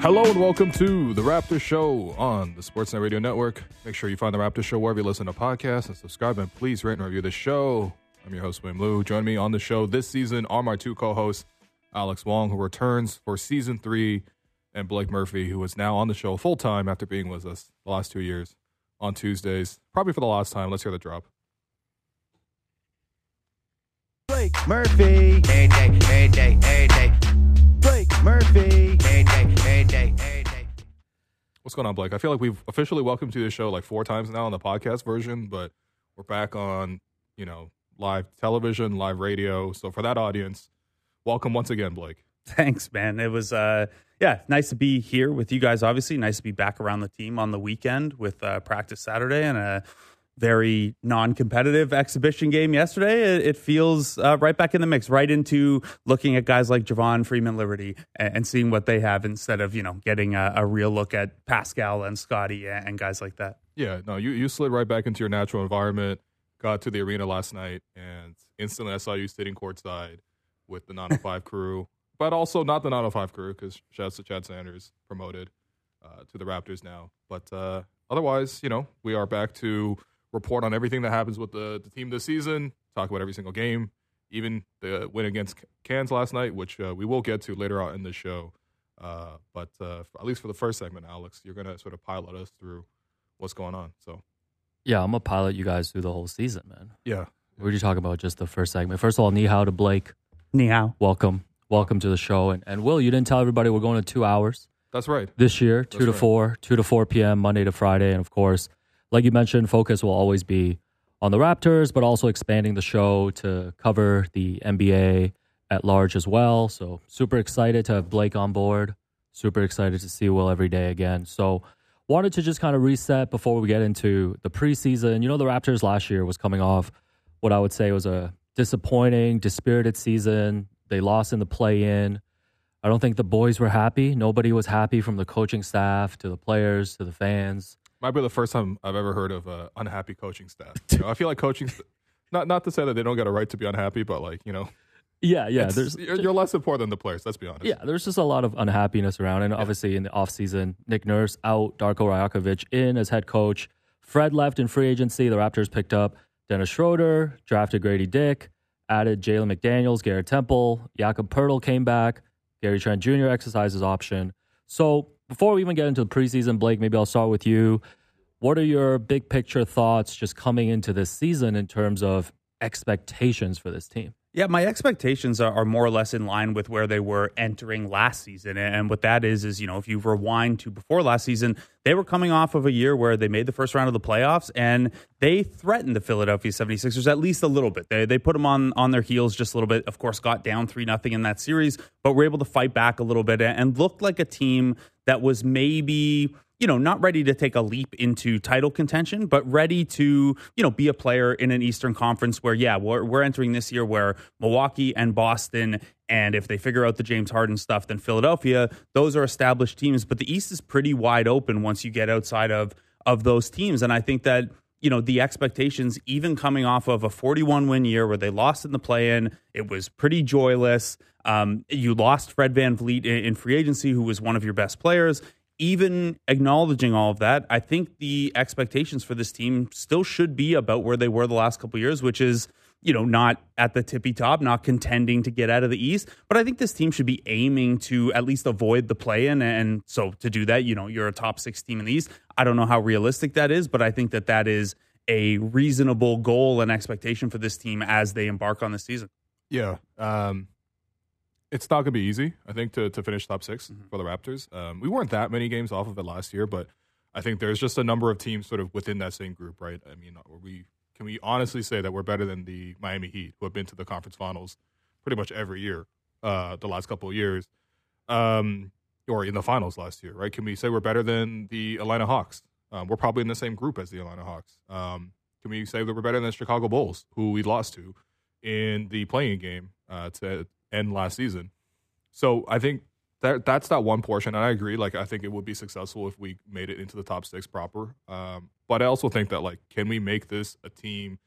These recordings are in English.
Hello and welcome to the Raptor Show on the Sportsnet Radio Network. Make sure you find the Raptor Show wherever you listen to podcasts and subscribe and please rate and review the show. I'm your host, William Lou. Join me on the show this season are my two co-hosts, Alex Wong, who returns for season three, and Blake Murphy, who is now on the show full time after being with us the last two years on Tuesdays, probably for the last time. Let's hear the drop. Blake Murphy. Every day, every day, every day, Murphy. What's going on, Blake? I feel like we've officially welcomed you to the show like four times now on the podcast version, but we're back on, you know, live television, live radio. So for that audience, welcome once again, Blake. Thanks, man. It was uh yeah, nice to be here with you guys obviously. Nice to be back around the team on the weekend with uh practice Saturday and a very non-competitive exhibition game yesterday. It, it feels uh, right back in the mix, right into looking at guys like Javon Freeman Liberty and, and seeing what they have instead of, you know, getting a, a real look at Pascal and Scotty and, guys like that. Yeah, no, you, you slid right back into your natural environment, got to the arena last night, and instantly I saw you sitting courtside with the 905 crew, but also not the 905 crew because shouts to Chad Sanders, promoted uh, to the Raptors now. But uh, otherwise, you know, we are back to report on everything that happens with the, the team this season, talk about every single game, even the win against Cans last night, which uh, we will get to later on in the show. Uh, but uh, at least for the first segment, Alex, you're going to sort of pilot us through what's going on. So, Yeah, I'm gonna pilot you guys through the whole season, man. yeah. We're just talking about just the first segment. First of all, ni hao to Blake. Ni hao. Welcome, welcome to the show. And and Will, you didn't tell everybody we're going to two hours That's right. this year, two That's to right. four, two to four p.m. Monday to Friday, and of course, like you mentioned, focus will always be on the Raptors, but also expanding the show to cover the NBA at large as well. So super excited to have Blake on board. Super excited to see Will every day again. So wanted to just kind of reset before we get into the preseason. You know, the Raptors last year was coming off what I would say was a disappointing, dispirited season. They lost in the play in. I don't think the boys were happy. Nobody was happy from the coaching staff to the players to the fans. Might be the first time I've ever heard of uh, unhappy coaching staff. You know, I feel like coaching, st- not not to say that they don't get a right to be unhappy, but like you know, Yeah, yeah. There's you're, you're less important than the players. Let's be honest. yeah, there's just a lot of unhappiness around, and obviously in the offseason, Nick Nurse out, Darko Rajakovic in as head coach. Fred left in free agency. The Raptors picked up Dennis Schroeder, drafted Grady Dick, added Jalen McDaniels, Garrett Temple, Jakob Poeltl came back, Gary Trent Jr. exercised his option. So before we even get into the preseason, Blake, maybe I'll start with you. What are your big picture thoughts just coming into this season in terms of expectations for this team? Yeah, my expectations are, are more or less in line with where they were entering last season. And what that is, is, you know, if you rewind to before last season, they were coming off of a year where they made the first round of the playoffs and they threatened the Philadelphia 76ers at least a little bit. They, they put them on, on their heels just a little bit. Of course, got down 3 nothing in that series, but were able to fight back a little bit and looked like a team that was maybe you know, not ready to take a leap into title contention, but ready to, you know, be a player in an Eastern Conference where, yeah, we're, we're entering this year where Milwaukee and Boston, and if they figure out the James Harden stuff, then Philadelphia, those are established teams. But the East is pretty wide open once you get outside of of those teams. And I think that, you know, the expectations, even coming off of a 41 win year where they lost in the play in, it was pretty joyless. Um, you lost Fred VanVleet in, free agency, who was one of your best players even acknowledging all of that, I think the expectations for this team still should be about where they were the last couple years, which is, you know, not at the tippy top, not contending to get out of the East. But I think this team should be aiming to at least avoid the play in. And so to do that, you know, you're a top six team in the East. I don't know how realistic that is, but I think that that is a reasonable goal and expectation for this team as they embark on the season. Yeah. Um, it's not going to be easy, I think, to, to finish top 6 Mm-hmm. for the Raptors. Um, we weren't that many games off of it last year, but I think there's just a number of teams sort of within that same group, right? I mean, are we can we honestly say that we're better than the Miami Heat, who have been to the conference finals pretty much every year, uh, the last couple of years, um, or in the finals last year, right? Can we say we're better than the Atlanta Hawks? Um, we're probably in the same group as the Atlanta Hawks. Um, can we say that we're better than the Chicago Bulls, who we lost to in the play-in game uh, to end last season? So I think that that's that one portion, and I agree. Like I think it would be successful if we made it into the top six proper. Um, but I also think that like, can we make this a team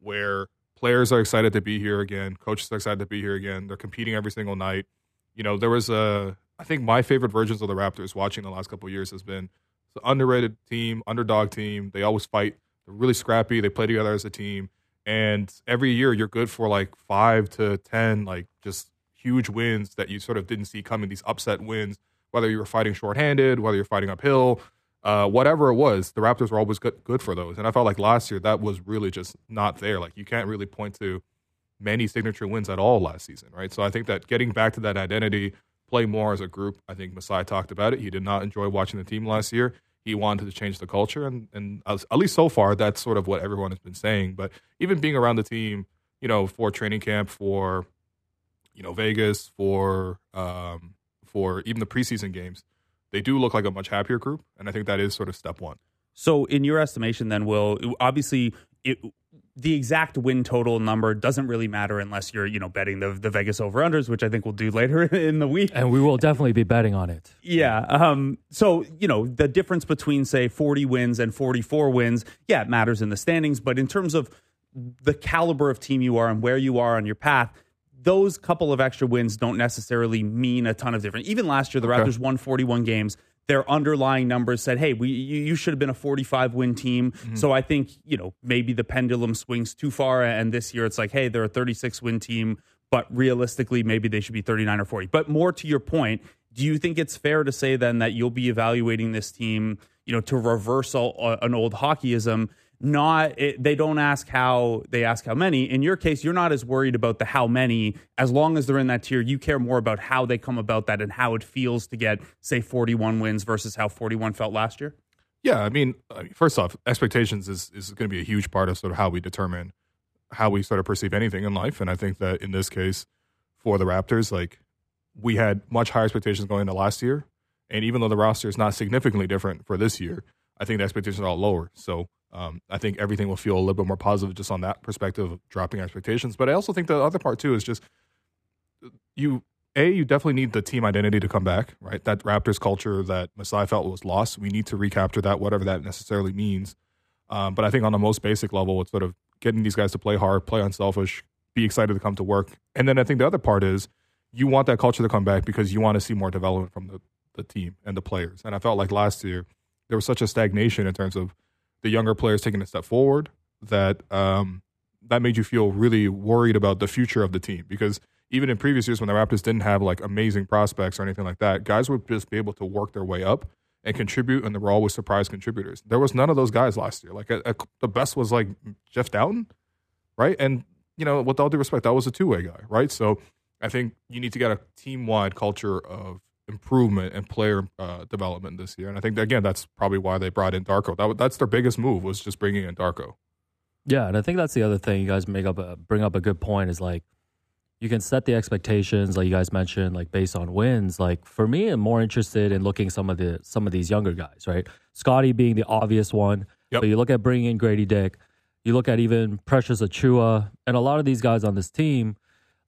where players are excited to be here again, coaches are excited to be here again, they're competing every single night. You know, there was a I think my favorite versions of the Raptors watching the last couple years has been the underrated team, underdog team. They always fight. They're really scrappy. They play together as a team. And every year you're good for like five to 10, like just huge wins that you sort of didn't see coming, these upset wins, whether you were fighting shorthanded, whether you're fighting uphill, uh, whatever it was, the Raptors were always good, good for those. And I felt like last year that was really just not there. Like you can't really point to many signature wins at all last season, right? So I think that getting back to that identity, play more as a group. I think Masai talked about it. He did not enjoy watching the team last year. He wanted to change the culture, and and at least so far, that's sort of what everyone has been saying. But even being around the team, you know, for training camp, for you know Vegas, for um, for even the preseason games, they do look like a much happier group, and I think that is sort of step one. So, in your estimation, then, Will, obviously, it, the exact win total number doesn't really matter unless you're, you know, betting the the Vegas over unders, which I think we'll do later in the week. And we will definitely be betting on it. Yeah. Um, so, you know, the difference between, say, 40 wins and 44 wins, yeah, it matters in the standings. But in terms of the caliber of team you are and where you are on your path, those couple of extra wins don't necessarily mean a ton of difference. Even last year, the Okay. Raptors won 41 games. Their underlying numbers said, "Hey, we you, you should have been a 45 win team." Mm-hmm. So I think you know maybe the pendulum swings too far, and this year it's like, "Hey, they're a 36 win team." But realistically, maybe they should be 39 or 40. But more to your point, do you think it's fair to say then that you'll be evaluating this team, you know, to reverse all, uh, an old hockeyism? Not it, they don't ask how they ask how many. In your case, you're not as worried about the how many. As long as they're in that tier, you care more about how they come about that and how it feels to get say 41 wins versus how 41 felt last year. Yeah, I mean, first off, expectations is is going to be a huge part of sort of how we determine how we sort of perceive anything in life, and I think that in this case, for the Raptors, like we had much higher expectations going into last year, and even though the roster is not significantly different for this year, I think the expectations are a lot lower. So um, I think everything will feel a little bit more positive just on that perspective of dropping expectations. But I also think the other part too is just you a you definitely need the team identity to come back, right? That Raptors culture that Masai felt was lost. We need to recapture that, whatever that necessarily means. Um, but I think on the most basic level, it's sort of getting these guys to play hard, play unselfish, be excited to come to work. And then I think the other part is you want that culture to come back because you want to see more development from the, the team and the players. And I felt like last year there was such a stagnation in terms of the younger players taking a step forward that um, that made you feel really worried about the future of the team because even in previous years when the Raptors didn't have like amazing prospects or anything like that, guys would just be able to work their way up and contribute, and they were always surprise contributors. There was none of those guys last year. Like a, a, the best was like Jeff Dowtin, right? And you know, with all due respect, that was a two way guy, right? So I think you need to get a team wide culture of improvement and player uh, development this year. And I think again, that's probably why they brought in Darko. That, that's their biggest move was just bringing in Darko. Yeah, and I think that's the other thing you guys make up a, bring up a good point is like you can set the expectations like you guys mentioned like based on wins. Like for me, I'm more interested in looking some of the some of these younger guys, right? Scotty being the obvious one, Yep. but you look at bringing in Grady Dick, you look at even Precious Achiuwa, and a lot of these guys on this team.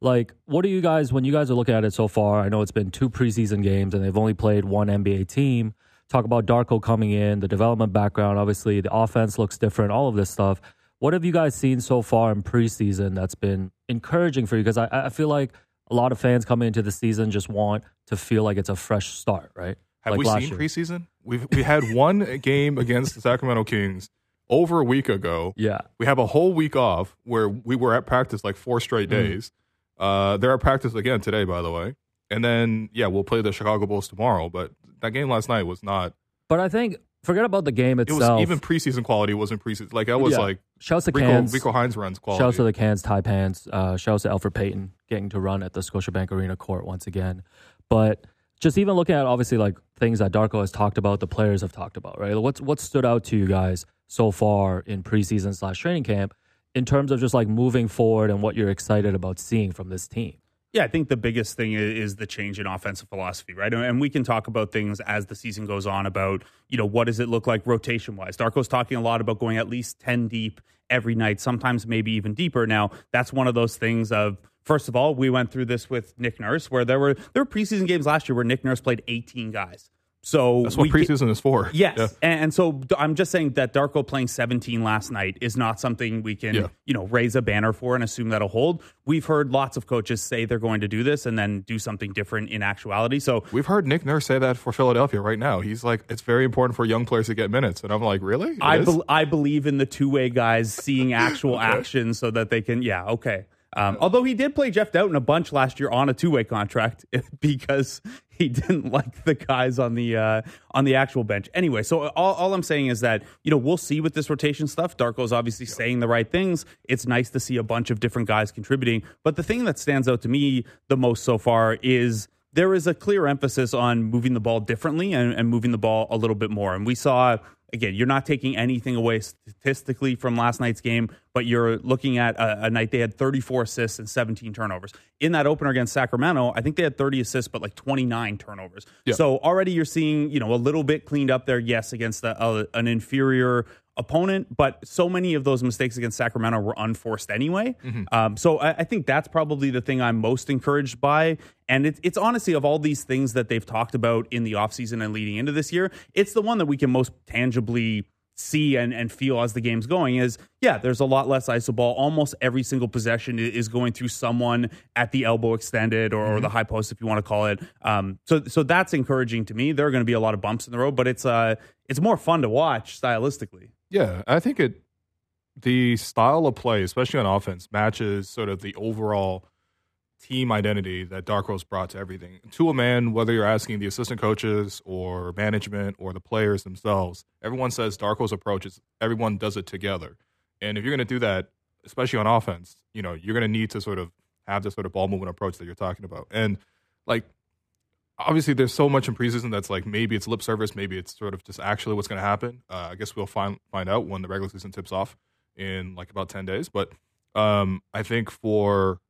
Like, what do you guys when you guys are looking at it so far? I know it's been two preseason games and they've only played one NBA team. Talk about Darko coming in, the development background. Obviously, the offense looks different. All of this stuff. What have you guys seen so far in preseason that's been encouraging for you? Because I, I feel like a lot of fans coming into the season just want to feel like it's a fresh start, right? Have like we seen year. preseason? We've we had one game against the Sacramento Kings over a week ago. Yeah, We have a whole week off where we were at practice like four straight Mm. Uh, they're at practice again today, by the way. And then yeah, we'll play the Chicago Bulls tomorrow. But that game last night was not. but I think forget about the game It itself. was even preseason quality wasn't preseason. Like that was Yeah. like Shouts to Rico, Cans. Rico Hines runs quality. Shouts to the Cans Ty Pants. Uh, shouts to Alfred Payton getting to run at the Scotiabank Arena court once again. But just even looking at obviously like things that Darko has talked about, the players have talked about, right? What's what stood out to you guys so far in preseason slash training camp in terms of just like moving forward and what you're excited about seeing from this team? Yeah, I think the biggest thing is the change in offensive philosophy, right? And- we can talk about things as the season goes on about, you know, what does it look like rotation wise? Darko's talking a lot about going at least 10 deep every night, sometimes maybe even deeper. Now, that's one of those things of, first of all, we went through this with Nick Nurse, where there were there were preseason games last year where Nick Nurse played 18 guys. So That's what preseason is for. Yes, Yeah. and, and so I'm just saying that Darko playing 17 last night is not something we can, Yeah. you know, raise a banner for and assume that'll hold. We've heard lots of coaches say they're going to do this and then do something different in actuality. So We've heard Nick Nurse say that for Philadelphia right now. He's like, it's very important for young players to get minutes. And I'm like, really? It I bel I believe in the two way guys seeing actual action so that they can. Yeah, okay. Um, although he did play Jeff Dowtin a bunch last year on a two way contract because he didn't like the guys on the uh, on the actual bench. Anyway, so all, all I'm saying is that you know we'll see with this rotation stuff. Darko's obviously saying the right things. It's nice to see a bunch of different guys contributing. But the thing that stands out to me the most so far is there is a clear emphasis on moving the ball differently and, and moving the ball a little bit more. And we saw again, you're not taking anything away statistically from last night's game, but you're looking at a, a night they had 34 assists and 17 turnovers. In that opener against Sacramento, I think they had 30 assists, but like 29 turnovers. Yeah. So already you're seeing, you know, a little bit cleaned up there, yes, against a, an inferior opponent, but so many of those mistakes against Sacramento were unforced anyway. Um, so I, I think that's probably the thing I'm most encouraged by. And it's, it's honestly of all these things that they've talked about in the offseason and leading into this year, it's the one that we can most tangibly see and, and feel as the game's going is yeah there's a lot less iso ball almost every single possession is going through someone at the elbow extended or, or the high post if you want to call it. Um, so so that's encouraging to me. There are going to be a lot of bumps in the road but it's uh it's more fun to watch stylistically Yeah, I think it the style of play, especially on offense, matches sort of the overall team identity that Dark Darko's brought to everything. To a man, whether you're asking the assistant coaches or management or the players themselves, everyone says Dark Darko's approach is everyone does it together. And if you're going to do that, especially on offense, you know, you're going to need to sort of have this sort of ball movement approach that you're talking about. And like obviously there's so much in preseason that's like maybe it's lip service, maybe it's sort of just actually what's going to happen. Uh, I guess we'll find find out when the regular season tips off in like about ten days. But um, I think for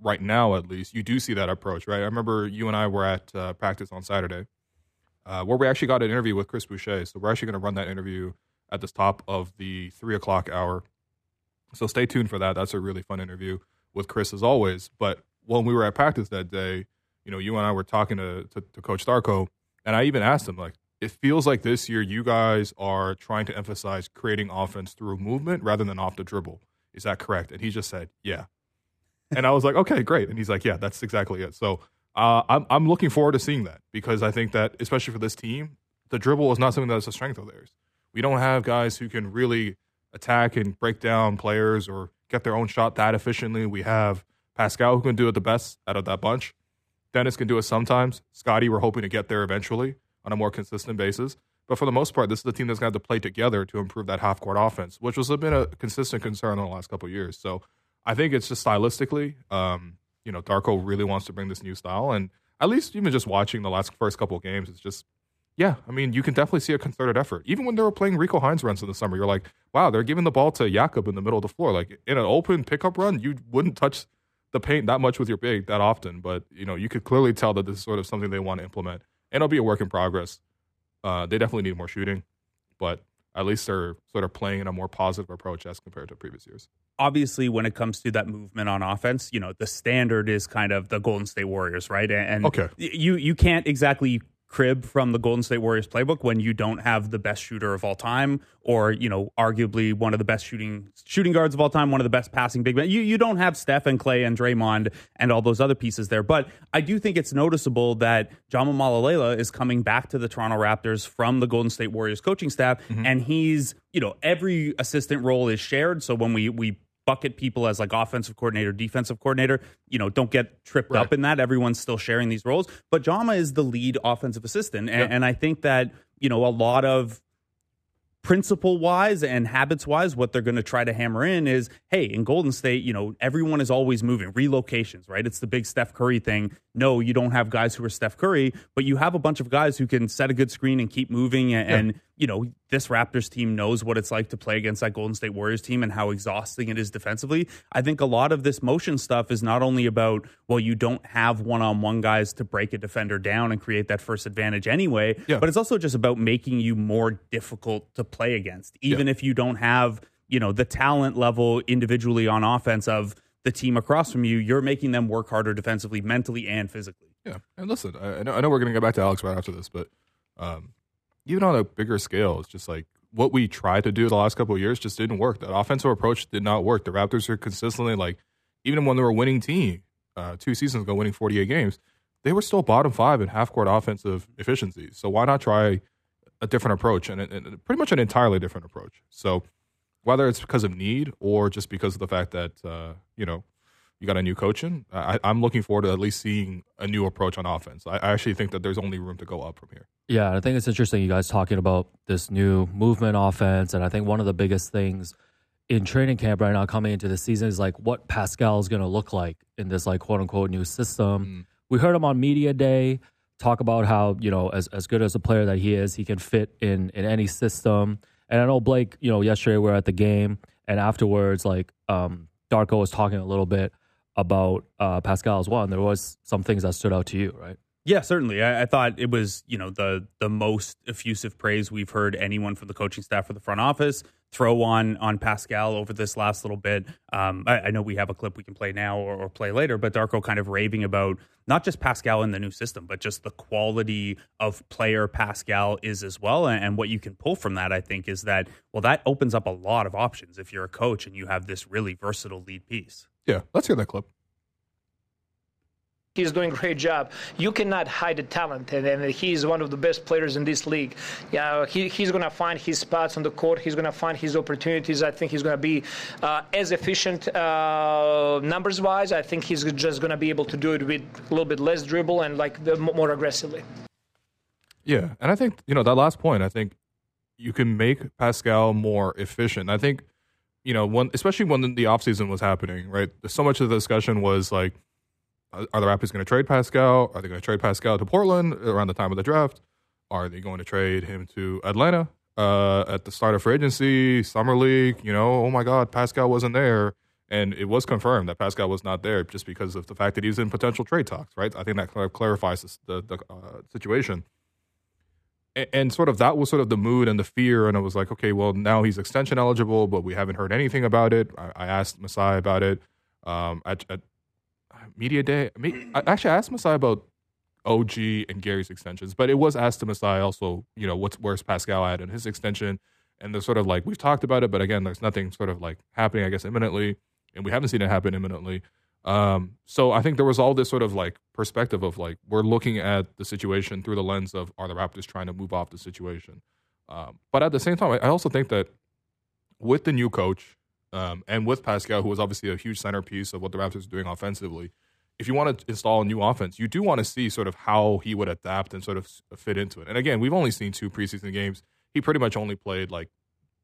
right now, at least, you do see that approach, right? I remember you and I were at uh, practice on Saturday, uh, where we actually got an interview with Chris Boucher. So we're actually going to run that interview at the top of the three o'clock hour. So stay tuned for that. That's a really fun interview with Chris as always. But when we were at practice that day, you know, you and I were talking to, to, to Coach Darko, and I even asked him, like, it feels like this year you guys are trying to emphasize creating offense through movement rather than off the dribble. Is that correct? And he just said, yeah. And I was like, okay, great. And he's like, yeah, that's exactly it. So uh, I'm, I'm looking forward to seeing that because I think that, especially for this team, the dribble is not something that's a strength of theirs. We don't have guys who can really attack and break down players or get their own shot that efficiently. We have Pascal who can do it the best out of that bunch. Dennis can do it sometimes. Scotty, we're hoping to get there eventually on a more consistent basis. But for the most part, this is the team that's going to have to play together to improve that half court offense, which a bit a consistent concern in the last couple years. So I think it's just stylistically, um, you know, Darko really wants to bring this new style. And at least even just watching the last first couple of games, it's just, yeah, I mean, you can definitely see a concerted effort. Even when they were playing Rico Hines runs in the summer, you're like, wow, they're giving the ball to Jakob in the middle of the floor. Like in an open pickup run, you wouldn't touch the paint that much with your big that often. But, you know, you could clearly tell that this is sort of something they want to implement. And it'll be a work in progress. Uh, they definitely need more shooting, but at least they're sort of playing in a more positive approach as compared to previous years. obviously when it comes to that movement on offense, you know, the standard is kind of the Golden State Warriors, right? And Okay. you you can't exactly crib from the Golden State Warriors playbook when you don't have the best shooter of all time or, you know, arguably one of the best shooting shooting guards of all time, one of the best passing big men. You you don't have Steph and Clay and Draymond and all those other pieces there. But I do think it's noticeable that Jama Mahlalela is coming back to the Toronto Raptors from the Golden State Warriors coaching staff mm-hmm. and he's, you know, every assistant role is shared. So when we we bucket people as like offensive coordinator, defensive coordinator. You know, don't get tripped Right. up in that. Everyone's still sharing these roles. But Jama is the lead offensive assistant. And, Yeah. and I think that, you know, a lot of principle wise and habits wise, what they're going to try to hammer in is hey, in Golden State, you know, everyone is always moving. Relocations, right? It's the big Steph Curry thing. No, you don't have guys who are Steph Curry, but you have a bunch of guys who can set a good screen and keep moving. And, and you know, this Raptors team knows what it's like to play against that Golden State Warriors team and how exhausting it is defensively. I think a lot of this motion stuff is not only about, well, you don't have one on one guys to break a defender down and create that first advantage anyway, Yeah. but it's also just about making you more difficult to play against, even if you don't have, you know, the talent level individually on offense of the team across from you, you're making them work harder defensively, mentally, and physically. Yeah, and listen, I, I know I know we're going to go back to Alex right after this, but Um, even on a bigger scale, it's just like what we tried to do the last couple of years just didn't work. That offensive approach did not work. The Raptors are consistently like, even when they were a winning team uh, two seasons ago, winning 48 games, they were still bottom five in half court offensive efficiency. So why not try a different approach and, and pretty much an entirely different approach? So whether it's because of need or just because of the fact that uh, you know you got a new coaching, I, I'm looking forward to at least seeing a new approach on offense. I, I actually think that there's only room to go up from here. Yeah, I think it's interesting you guys talking about this new movement offense. And I think one of the biggest things in training camp right now coming into the season is like what Pascal is going to look like in this like quote unquote new system. We heard him on media day talk about how you know as as good as a player that he is, he can fit in in any system. And I know Blake, you know, yesterday we were at the game, and afterwards, like um, Darko was talking a little bit about uh, Pascal as well, and there was some things that stood out to you, right? Yeah, certainly. I, I thought it was, you know, the the most effusive praise we've heard anyone from the coaching staff or the front office throw on on Pascal over this last little bit. Um, I, I know we have a clip we can play now or, or play later, but Darko kind of raving about not just Pascal in the new system, but just the quality of player Pascal is as well. And, and what you can pull from that, I think, is that well, that opens up a lot of options if you're a coach and you have this really versatile lead piece. Yeah, let's hear that clip. He's doing a great job. You cannot hide the talent, and, and he's one of the best players in this league. Yeah, he, he's going to find his spots on the court. He's going to find his opportunities. I think he's going to be uh, as efficient uh, numbers wise. I think he's just going to be able to do it with a little bit less dribble and like the, more aggressively. Yeah, and I think you know that last point. I think you can make Pascal more efficient. I think you know when, especially when the offseason was happening, right? So much of the discussion was like, are the Raptors going to trade Pascal? Are they going to trade Pascal to Portland around the time of the draft? Are they going to trade him to Atlanta uh, at the start of free agency, summer league? You know, oh my God, Pascal wasn't there. And it was confirmed that Pascal was not there just because of the fact that he's in potential trade talks, right? I think that clar- clarifies the, the uh, situation. And, sort of that was sort of the mood and the fear. And it was like, okay, well, now he's extension eligible, but we haven't heard anything about it. I, I asked Masai about it um, at, at media day. I mean, I actually asked Masai about OG and Gary's extensions, but it was asked to Masai also, you know, what's where's Pascal at and his extension. And they're sort of like, we've talked about it, but again, there's nothing sort of like happening, I guess, imminently. And we haven't seen it happen imminently. Um, so I think there was all this sort of like perspective of like, we're looking at the situation through the lens of are the Raptors trying to move off the situation? Um, but at the same time, I also think that with the new coach um, and with Pascal, who was obviously a huge centerpiece of what the Raptors are doing offensively, if you want to install a new offense, you do want to see sort of how he would adapt and sort of fit into it. And again, we've only seen two preseason games. He pretty much only played like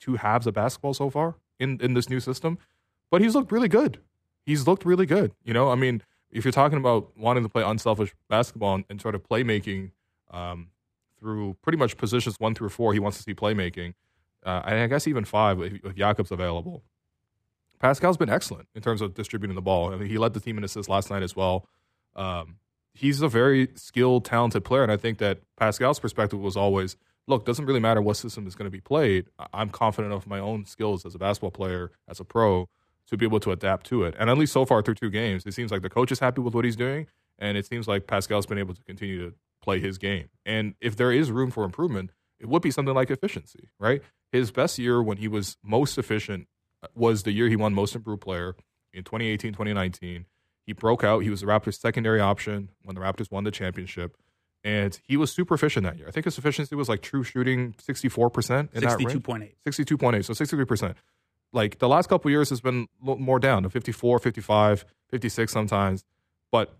two halves of basketball so far in, in this new system, but he's looked really good. He's looked really good. You know, I mean, if you're talking about wanting to play unselfish basketball and, sort of playmaking um, through pretty much positions one through four, he wants to see playmaking. Uh, and I guess even five if, if Jakob's available. Pascal's been excellent in terms of distributing the ball. I mean, he led the team in assists last night as well. Um, he's a very skilled, talented player, and I think that Pascal's perspective was always, look, doesn't really matter what system is going to be played. I'm confident of my own skills as a basketball player, as a pro, to be able to adapt to it. And at least so far through two games, it seems like the coach is happy with what he's doing, and it seems like Pascal's been able to continue to play his game. And if there is room for improvement, it would be something like efficiency, right? His best year when he was most efficient uh, was the year he won most improved player in 2018 2019 he broke out he was the raptors secondary option when the raptors won the championship and he was super efficient that year i think his efficiency was like true shooting 64% in that range 62.8. 62.8 so 63% like the last couple years has been more down to 54 55 56 sometimes. But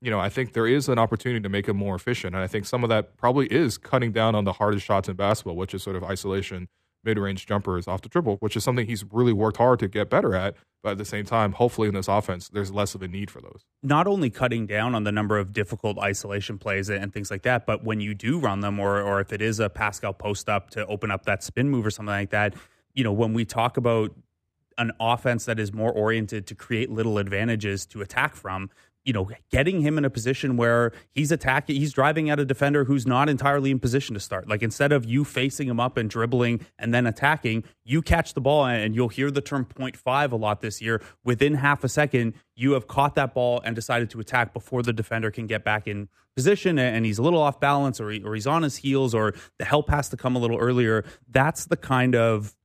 you know i think there is an opportunity to make him more efficient. And i think some of that probably is cutting down on the hardest shots in basketball which is sort of isolation mid-range jumpers off the dribble which is something he's really worked hard to get better at. But at the same time hopefully in this offense there's less of a need for those. Not only cutting down on the number of difficult isolation plays and things like that, but when you do run them, or or if it is a Pascal post up to open up that spin move or something like that, you know, when we talk about an offense that is more oriented to create little advantages to attack from, you know, getting him in a position where he's attacking, he's driving at a defender who's not entirely in position to start. Like instead of you facing him up and dribbling and then attacking, you catch the ball and you'll hear the term 0.5 a lot this year. Within half a second, you have caught that ball and decided to attack before the defender can get back in position and he's a little off balance or, he, or he's on his heels or the help has to come a little earlier. That's the kind of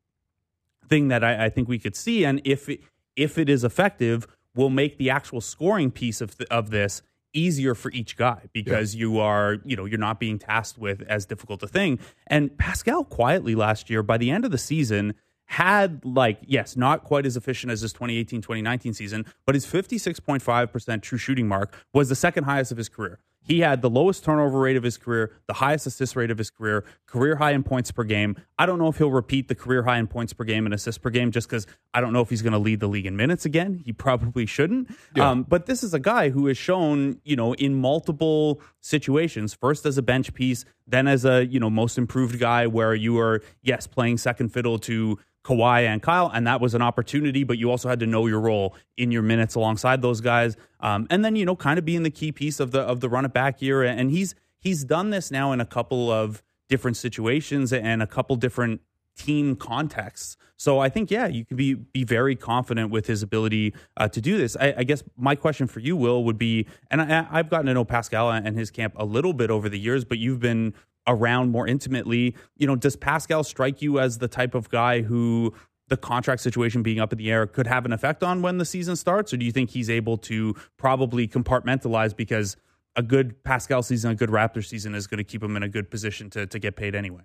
thing that I, I think we could see. And if it, if it is effective, will make the actual scoring piece of the, of this easier for each guy because yeah. you are you know you're not being tasked with as difficult a thing and pascal quietly last year by the end of the season had like yes not quite as efficient as his 2018-2019 season but his 56.5% true shooting mark was the second highest of his career he had the lowest turnover rate of his career, the highest assist rate of his career, career high in points per game. I don't know if he'll repeat the career high in points per game and assists per game just because I don't know if he's going to lead the league in minutes again. He probably shouldn't. Yeah. Um, but this is a guy who has shown, you know, in multiple situations, first as a bench piece, then as a, you know, most improved guy where you are, yes, playing second fiddle to Kawhi and Kyle, and that was an opportunity, but you also had to know your role in your minutes alongside those guys, um, and then you know kind of being the key piece of the of the run it back year. And he's he's done this now in a couple of different situations and a couple different team contexts. So I think yeah, you can be be very confident with his ability uh, to do this. I, I, guess my question for you, Will, would be, and I, I've gotten to know Pascal and his camp a little bit over the years, but you've been around more intimately. You know, does Pascal strike you as the type of guy who the contract situation being up in the air could have an effect on when the season starts, or do you think he's able to probably compartmentalize because a good Pascal season, a good Raptor season is going to keep him in a good position to to get paid anyway?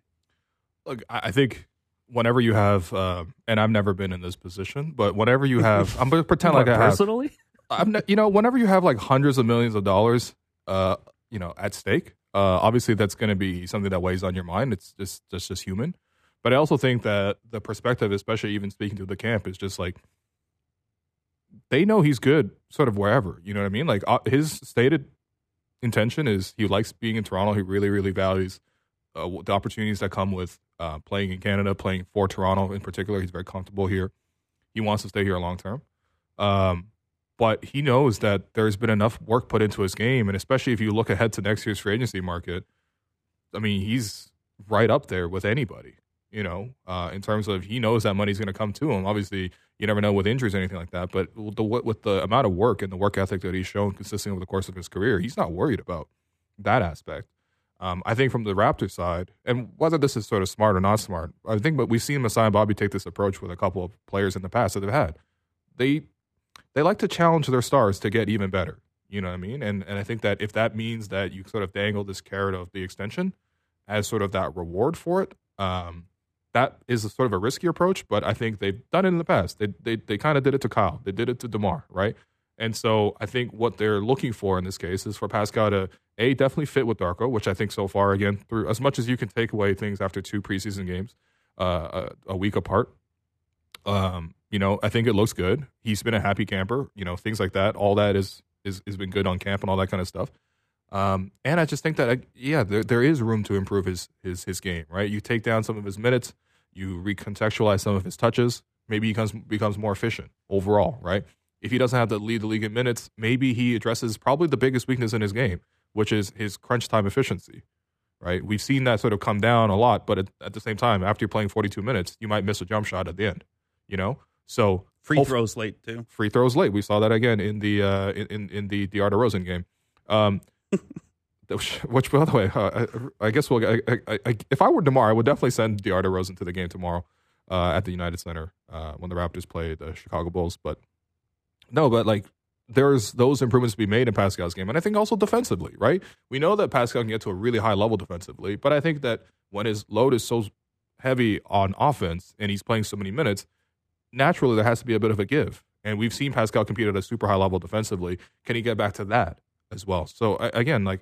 Look, I think whenever you have, uh, and I've never been in this position, but whenever you have, I'm going to pretend like I have personally. I'm, not, you know, whenever you have like hundreds of millions of dollars, uh, you know, at stake, uh, obviously, that's going to be something that weighs on your mind. It's just just just human. But I also think that the perspective, especially even speaking to the camp, is just like they know he's good, sort of wherever. You know what I mean? Like uh, his stated intention is he likes being in Toronto. He really, really values uh, the opportunities that come with uh, playing in Canada, playing for Toronto in particular. He's very comfortable here. He wants to stay here long term. Um, but he knows that there's been enough work put into his game, and especially if you look ahead to next year's free agency market, I mean, he's right up there with anybody. You know, uh, in terms of he knows that money's going to come to him. Obviously, you never know with injuries or anything like that. But the, with the amount of work and the work ethic that he's shown consistently over the course of his career, he's not worried about that aspect. Um, I think from the Raptors side, and whether this is sort of smart or not smart, I think, but we've seen Masai and Bobby take this approach with a couple of players in the past that they've had. They they like to challenge their stars to get even better. You know what I mean? And and I think that if that means that you sort of dangle this carrot of the extension as sort of that reward for it, um, that is sort of a risky approach. But I think they've done it in the past. They they they kind of did it to Kyle. They did it to Demar, right? And so I think what they're looking for in this case is for Pascal to a definitely fit with Darko, which I think so far again through as much as you can take away things after two preseason games, uh, a, a week apart. Um, you know, I think it looks good. He's been a happy camper. You know, things like that. All that is is has been good on camp and all that kind of stuff. Um, and I just think that yeah, there there is room to improve his his his game. Right, you take down some of his minutes, you recontextualize some of his touches. Maybe he becomes becomes more efficient overall. Right, if he doesn't have to lead the league in minutes, maybe he addresses probably the biggest weakness in his game, which is his crunch time efficiency. Right, we've seen that sort of come down a lot, but at, at the same time, after you're playing 42 minutes, you might miss a jump shot at the end. You know, so free throws late too. Free throws late. We saw that again in the uh, in in the DeAr DeRozan game. Um, which, by the way, uh, I, I, guess we'll. I, I, if I were Demar, I would definitely send DeAr Rosen to the game tomorrow uh, at the United Center uh, when the Raptors play the Chicago Bulls. But no, but like there's those improvements to be made in Pascal's game, and I think also defensively, right? We know that Pascal can get to a really high level defensively, but I think that when his load is so heavy on offense and he's playing so many minutes, naturally there has to be a bit of a give. And we've seen Pascal compete at a super high level defensively. Can he get back to that as well? So again, like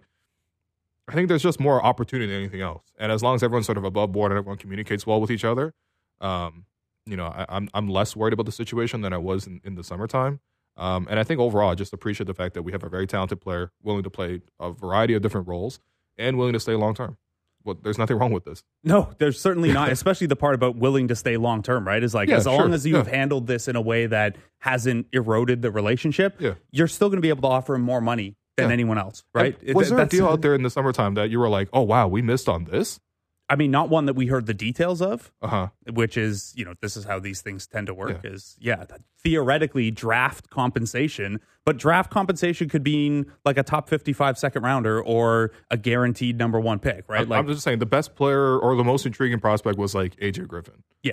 I think there's just more opportunity than anything else. And as long as everyone's sort of above board and everyone communicates well with each other, um, you know, I, am I'm, I'm less worried about the situation than I was in, in the summertime. Um, and I think overall, I just appreciate the fact that we have a very talented player willing to play a variety of different roles and willing to stay long term. well, there's nothing wrong with this. No, there's certainly not, especially the part about willing to stay long term, right? Is like Yeah, as long as you yeah. have handled this in a way that hasn't eroded the relationship, Yeah. you're still going to be able to offer him more money than Yeah. anyone else, right? And Was there a deal out there in the summertime that you were like, oh wow, we missed on this? I mean, not one that we heard the details of, Uh huh. which is, you know, this is how these things tend to work Yeah. is, yeah, theoretically draft compensation, but draft compensation could mean like a top 55 second rounder or a guaranteed number one pick, right? I'm, like, I'm just saying the best player or the most intriguing prospect was like AJ Griffin, yeah.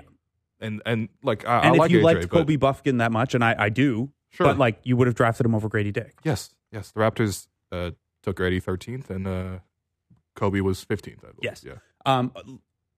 and and like I, And I if like you AJ, liked but Kobe Buffkin that much, and I, I do, Sure. but like you would have drafted him over Grady Dick. yes, yes, the Raptors uh, took Grady 13th and uh, Kobe was 15th. I believe. Yes. yeah, Um,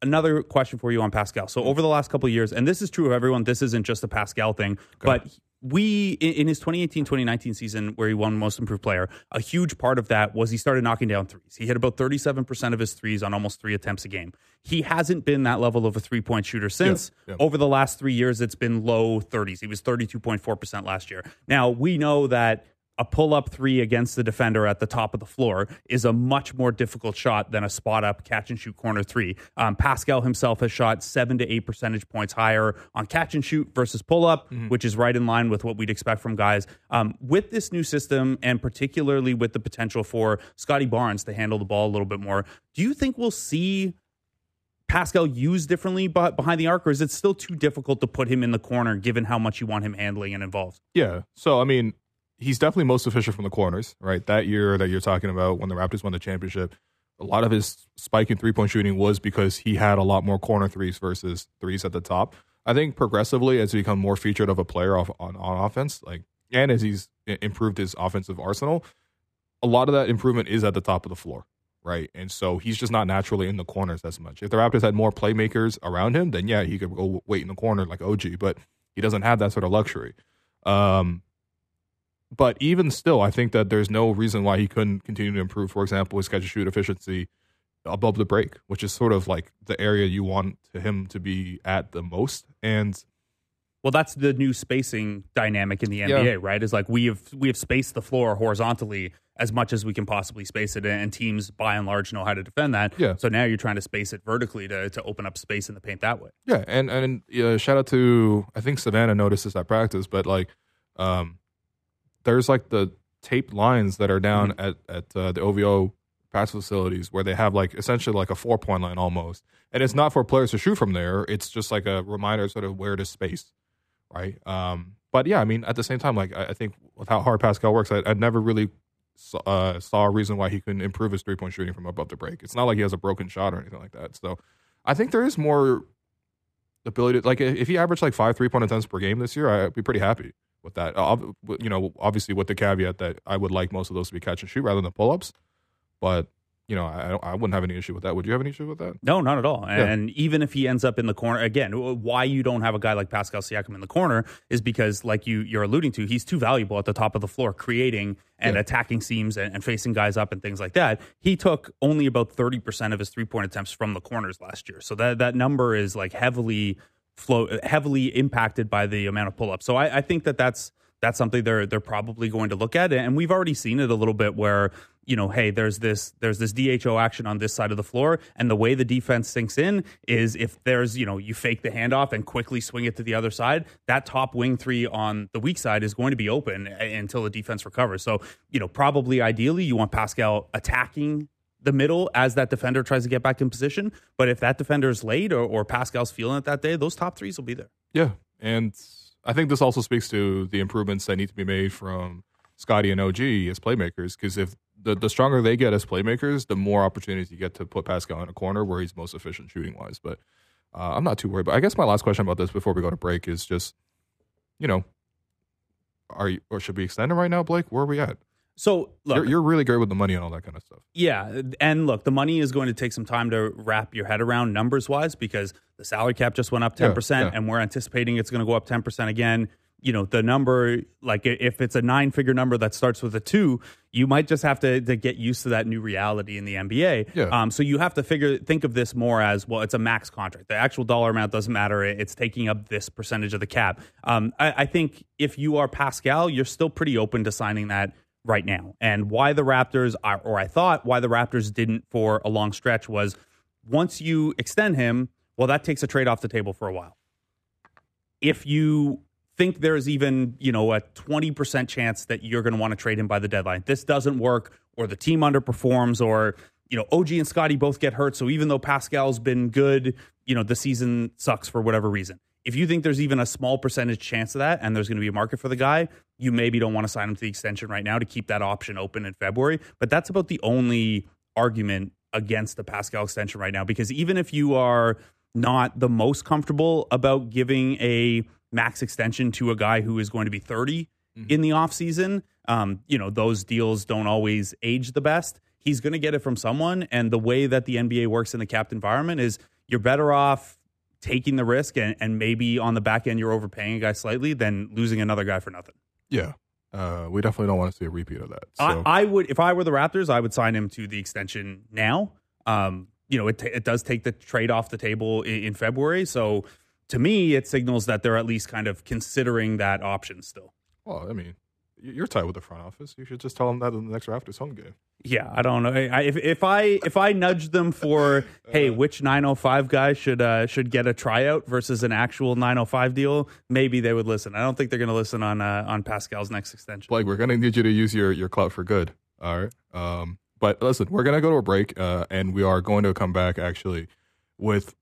another question for you on Pascal. So over the last couple of years, and this is true of everyone, this isn't just a Pascal thing, but we in, his 2018-2019 season where he won most improved player, a huge part of that was he started knocking down threes. He hit about 37% of his threes on almost 3 attempts a game. He hasn't been that level of a three-point shooter since. yeah. Over the last 3 years it's been low 30s. He was 32.4% last year. Now, we know that a pull up three against the defender at the top of the floor is a much more difficult shot than a spot up catch and shoot corner three. Um, Pascal himself has shot seven to eight percentage points higher on catch and shoot versus pull up, which is right in line with what we'd expect from guys. Um, with this new system, and particularly with the potential for Scotty Barnes to handle the ball a little bit more, do you think we'll see? Pascal used differently but behind the arc, or is it still too difficult to put him in the corner given how much you want him handling and involved? yeah. So I mean, he's definitely most efficient from the corners, right? That year that you're talking about when the Raptors won the championship, a lot of his spike in three point shooting was because he had a lot more corner threes versus threes at the top. I think progressively, as he become more featured of a player off, on on offense, like and as he's improved his offensive arsenal, a lot of that improvement is at the top of the floor, right? And so he's just not naturally in the corners as much. If the Raptors had more playmakers around him, then yeah, he could go wait in the corner like OG, but he doesn't have that sort of luxury. Um, but even still, I think that there's no reason why he couldn't continue to improve. For example, his catch and shoot efficiency above the break, which is sort of like the area you want to him to be at the most. And Well, that's the new spacing dynamic in the NBA, right? Is like we have we have spaced the floor horizontally as much as we can possibly space it, and teams by and large know how to defend that. Yeah. So now you're trying to space it vertically to to open up space in the paint that way. Yeah, and and uh, shout out to I think Savannah noticed this at practice, but like, um, there's like the taped lines that are down at at uh, the OVO pass facilities where they have like essentially like a four point line almost, and it's not for players to shoot from there. It's just like a reminder sort of where to space, right? Um, but yeah, I mean at the same time, like I, I think with how hard Pascal works, I, I never really saw, uh, saw a reason why he couldn't improve his three point shooting from above the break. It's not like he has a broken shot or anything like that. So I think there is more ability. Like if he averaged like five three point attempts per game this year, I'd be pretty happy with that. Uh, you know, obviously with the caveat that I would like most of those to be catch and shoot rather than pull ups. But you know, I I wouldn't have any issue with that. Would you have any issue with that? No, not at all. Yeah. And even if he ends up in the corner again, why you don't have a guy like Pascal Siakam in the corner is because, like you you're alluding to, he's too valuable at the top of the floor, creating and Yeah. attacking seams and, and facing guys up and things like that. He took only about thirty percent of his three point attempts from the corners last year, so that that number is like heavily flow heavily impacted by the amount of pull ups. So I, I think that that's that's something they're they're probably going to look at, and we've already seen it a little bit where you know, hey, there's this there's this DHO action on this side of the floor, and the way the defense sinks in is if there's you know you fake the handoff and quickly swing it to the other side, that top wing three on the weak side is going to be open until the defense recovers. So you know, probably ideally you want Pascal attacking the middle as that defender tries to get back in position. But if that defender is late or, or Pascal's feeling it that day, those top threes will be there. Yeah, and I think this also speaks to the improvements that need to be made from Scotty and OG as playmakers. Because if the, the stronger they get as playmakers, the more opportunities you get to put Pascal in a corner where he's most efficient shooting wise. But uh, I'm not too worried. But I guess my last question about this before we go to break is just, you know, are you or should we extend it right now, Blake? Where are we at? So look, You're, you're really great with the money and all that kind of stuff. Yeah, and look, the money is going to take some time to wrap your head around numbers wise because the salary cap just went up ten Yeah, percent, yeah. and we're anticipating it's going to go up ten percent again. You know, the number, like if it's a nine figure number that starts with a two, you might just have to, to get used to that new reality in the NBA. Yeah. Um, so you have to figure, think of this more as well. It's a max contract. The actual dollar amount doesn't matter. It's taking up this percentage of the cap. Um, I, I think if you are Pascal, you're still pretty open to signing that right now. And why the Raptors, are, or I thought why the Raptors didn't for a long stretch was once you extend him, well, that takes a trade off the table for a while. If you think there's even, you know, a 20% chance that you're going to want to trade him by the deadline, this doesn't work, or the team underperforms, or, you know, OG and Scotty both get hurt. So even though Pascal's been good, you know, the season sucks for whatever reason. If you think there's even a small percentage chance of that and there's going to be a market for the guy, you maybe don't want to sign him to the extension right now to keep that option open in February. But that's about the only argument against the Pascal extension right now because even if you are not the most comfortable about giving a max extension to a guy who is going to be 30 in the offseason, um, you know, those deals don't always age the best. He's going to get it from someone. And the way that the NBA works in the capped environment is you're better off taking the risk and, and maybe on the back end you're overpaying a guy slightly than losing another guy for nothing. Yeah. Uh, we definitely don't want to see a repeat of that. So, I, I would, if I were the Raptors, I would sign him to the extension now. Um, you know, it, t- it does take the trade off the table in, in February. So to me, it signals that they're at least kind of considering that option still. well, I mean, you're tight with the front office. You should just tell them that in the next Raptors home game. Yeah, I don't know. I, if if I if I nudge them for hey, which 905 guy should uh, should get a tryout versus an actual 905 deal, maybe they would listen. I don't think they're going to listen on uh, on Pascal's next extension. Blake, we're gonna need you to use your your clout for good. All right. Um, but listen, we're gonna go to a break, uh, and we are going to come back actually with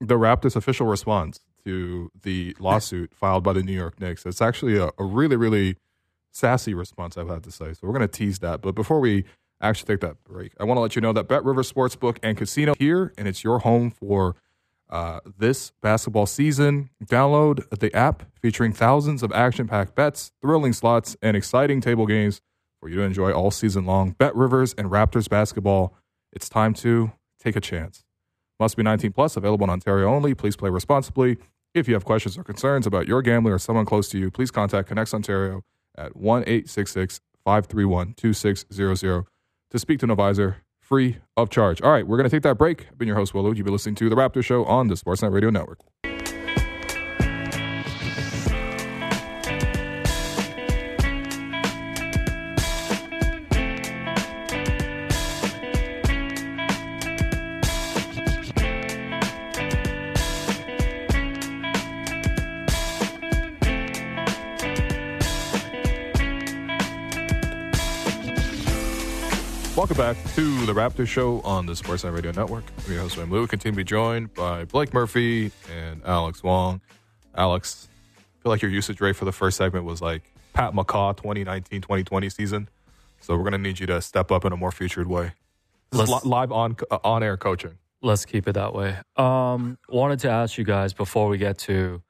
the Raptors' official response to the lawsuit filed by the New York Knicks. It's actually a, a really, really sassy response, I've had to say. So we're gonna tease that. But before we actually take that break, I want to let you know that Bet River Sportsbook and Casino here, and it's your home for uh, this basketball season. Download the app featuring thousands of action packed bets, thrilling slots, and exciting table games for you to enjoy all season long. Bet Rivers and Raptors basketball. It's time to take a chance. Must be 19 plus, available in Ontario only. Please play responsibly. If you have questions or concerns about your gambling or someone close to you, please contact ConnexOntario at 1 866 531 2600 to speak to an advisor free of charge. All right, we're going to take that break. I've been your host, Will Lou. You've been listening to The Raptor Show on the Sportsnet Radio Network. Raptor Show on the Sportsnet Radio Network. I'm your host, Wayne Lou. Continue to be joined by Blake Murphy and Alex Wong. Alex, I feel like your usage rate for the first segment was like Pat McCaw 2019 2020 season. So we're going to need you to step up in a more featured way. This li- live on uh, on air coaching. Let's keep it that way. Um, wanted to ask you guys before we get to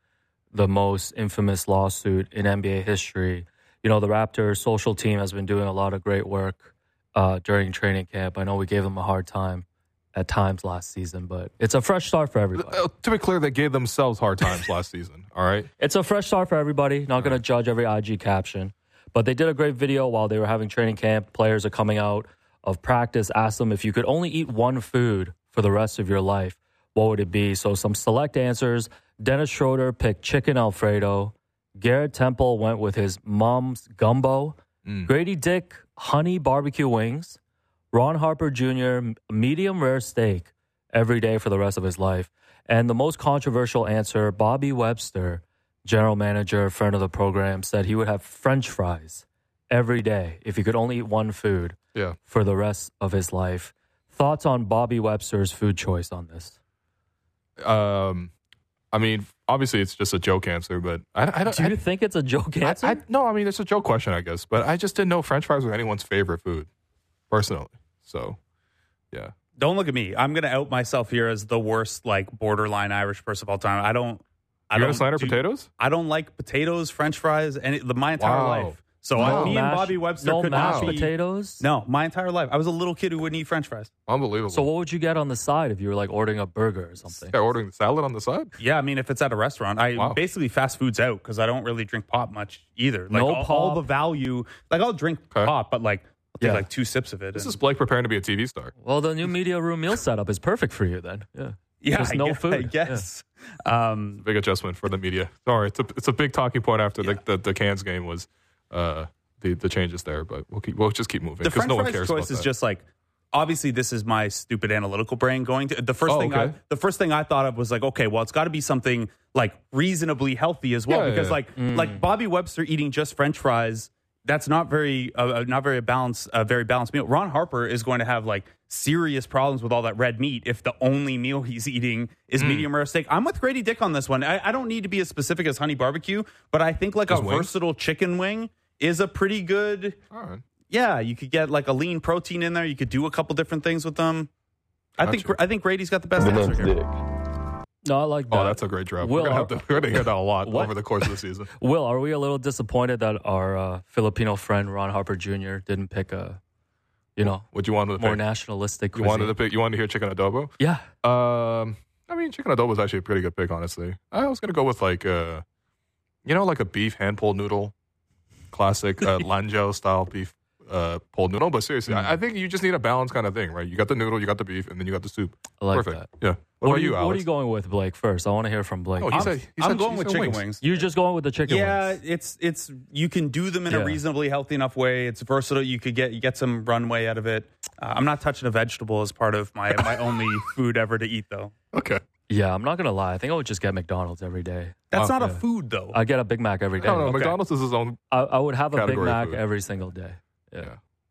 the most infamous lawsuit in NBA history. You know, the Raptors social team has been doing a lot of great work uh, during training camp. I know we gave them a hard time at times last season, but it's a fresh start for everybody. To be clear, they gave themselves hard times last season. All right. It's a fresh start for everybody. Not going to judge every IG caption, but they did a great video while they were having training camp. Players are coming out of practice. Asked them if you could only eat one food for the rest of your life, what would it be? So some select answers. Dennis Schroeder picked chicken Alfredo. Garrett Temple went with his mom's gumbo. Grady Dick, honey barbecue wings. Ron Harper Jr., medium rare steak every day for the rest of his life. And the most controversial answer, Bobby Webster, general manager, friend of the program, said he would have French fries every day if he could only eat one food Yeah. for the rest of his life. Thoughts on Bobby Webster's food choice on this? Um, I mean, obviously it's just a joke answer, but I, I don't. Do you I, think it's a joke answer? I, no, I mean it's a joke question, I guess. But I just didn't know French fries were anyone's favorite food, personally. So, yeah. Don't look at me. I'm going to out myself here as the worst, like borderline Irish person of all time. I don't. I You don't gonna slander do- potatoes? I don't like potatoes, French fries, and my entire Wow. life. So Wow. I, me and Mashed- Bobby Webster no could mashed not be- potatoes. No, my entire life. I was a little kid who wouldn't eat French fries. Unbelievable. So what would you get on the side if you were like ordering a burger or something? Yeah, ordering the salad on the side. Yeah, I mean, if it's at a restaurant, I Wow. basically fast food's out because I don't really drink pop much either. Like No all, all pop. the value, like I'll drink Okay. pop, but like I'll take Yeah. like two sips of it. This and- is Blake preparing to be a TV star. Well, the new media room meal setup is perfect for you then. Yeah. yeah, just I no guess, food. I guess. Um, Big adjustment for the media. Sorry, it's a it's a big talking point after the, the the Cairns game was uh the the changes there, but we'll keep we'll just keep moving because no one cares choice is that. just like obviously this is my stupid analytical brain going to the first Oh, thing I, the first thing I thought of was like okay well it's got to be something like reasonably healthy as well Yeah, because yeah. like like Bobby Webster eating just French fries that's not very uh, uh, not very balanced a very balanced meal. Ron Harper is going to have like serious problems with all that red meat if the only meal he's eating is Hmm. medium rare steak. I'm with Grady Dick on this one. I, I don't need to be as specific as honey barbecue, but I think like a wings? versatile chicken wing is a pretty good All right. yeah, you could get like a lean protein in there. You could do a couple different things with them. I think I think Grady's got the best answer here. No, I like that. Oh, that's a great drop. Will, we're gonna we're gonna hear that a lot What? over the course of the season. Will, are we a little disappointed that our uh, Filipino friend Ron Harper Jr. didn't pick a, you know, What you wanted to more pick? nationalistic? You wanted to pick. You wanted to hear chicken adobo. Yeah. Um, I mean, chicken adobo is actually a pretty good pick, honestly. I was gonna go with like, uh, you know, like a beef hand pulled noodle, classic uh, Lanzhou style beef uh, pulled noodle. But seriously, Mm. I, I think you just need a balanced kind of thing, right? You got the noodle, you got the beef, and then you got the soup. I like Perfect. that. Yeah. What, What, about are you, Alex? what are you going with, Blake? First, I want to hear from Blake. Oh, he I'm, said, he I'm said- going he with chicken wings. wings. You're just going with the chicken Yeah, wings. it's it's you can do them in a reasonably healthy enough way. It's versatile. You could get you get some runway out of it. Uh, I'm not touching a vegetable as part of my my only food ever to eat though. Okay. Yeah, I'm not gonna lie. I think I would just get McDonald's every day. That's Oh, not a yeah. food though. I get a Big Mac every day. No, no, Okay. McDonald's is his own. I, I would have a Big Category Mac food. every single day. Yeah, Yeah.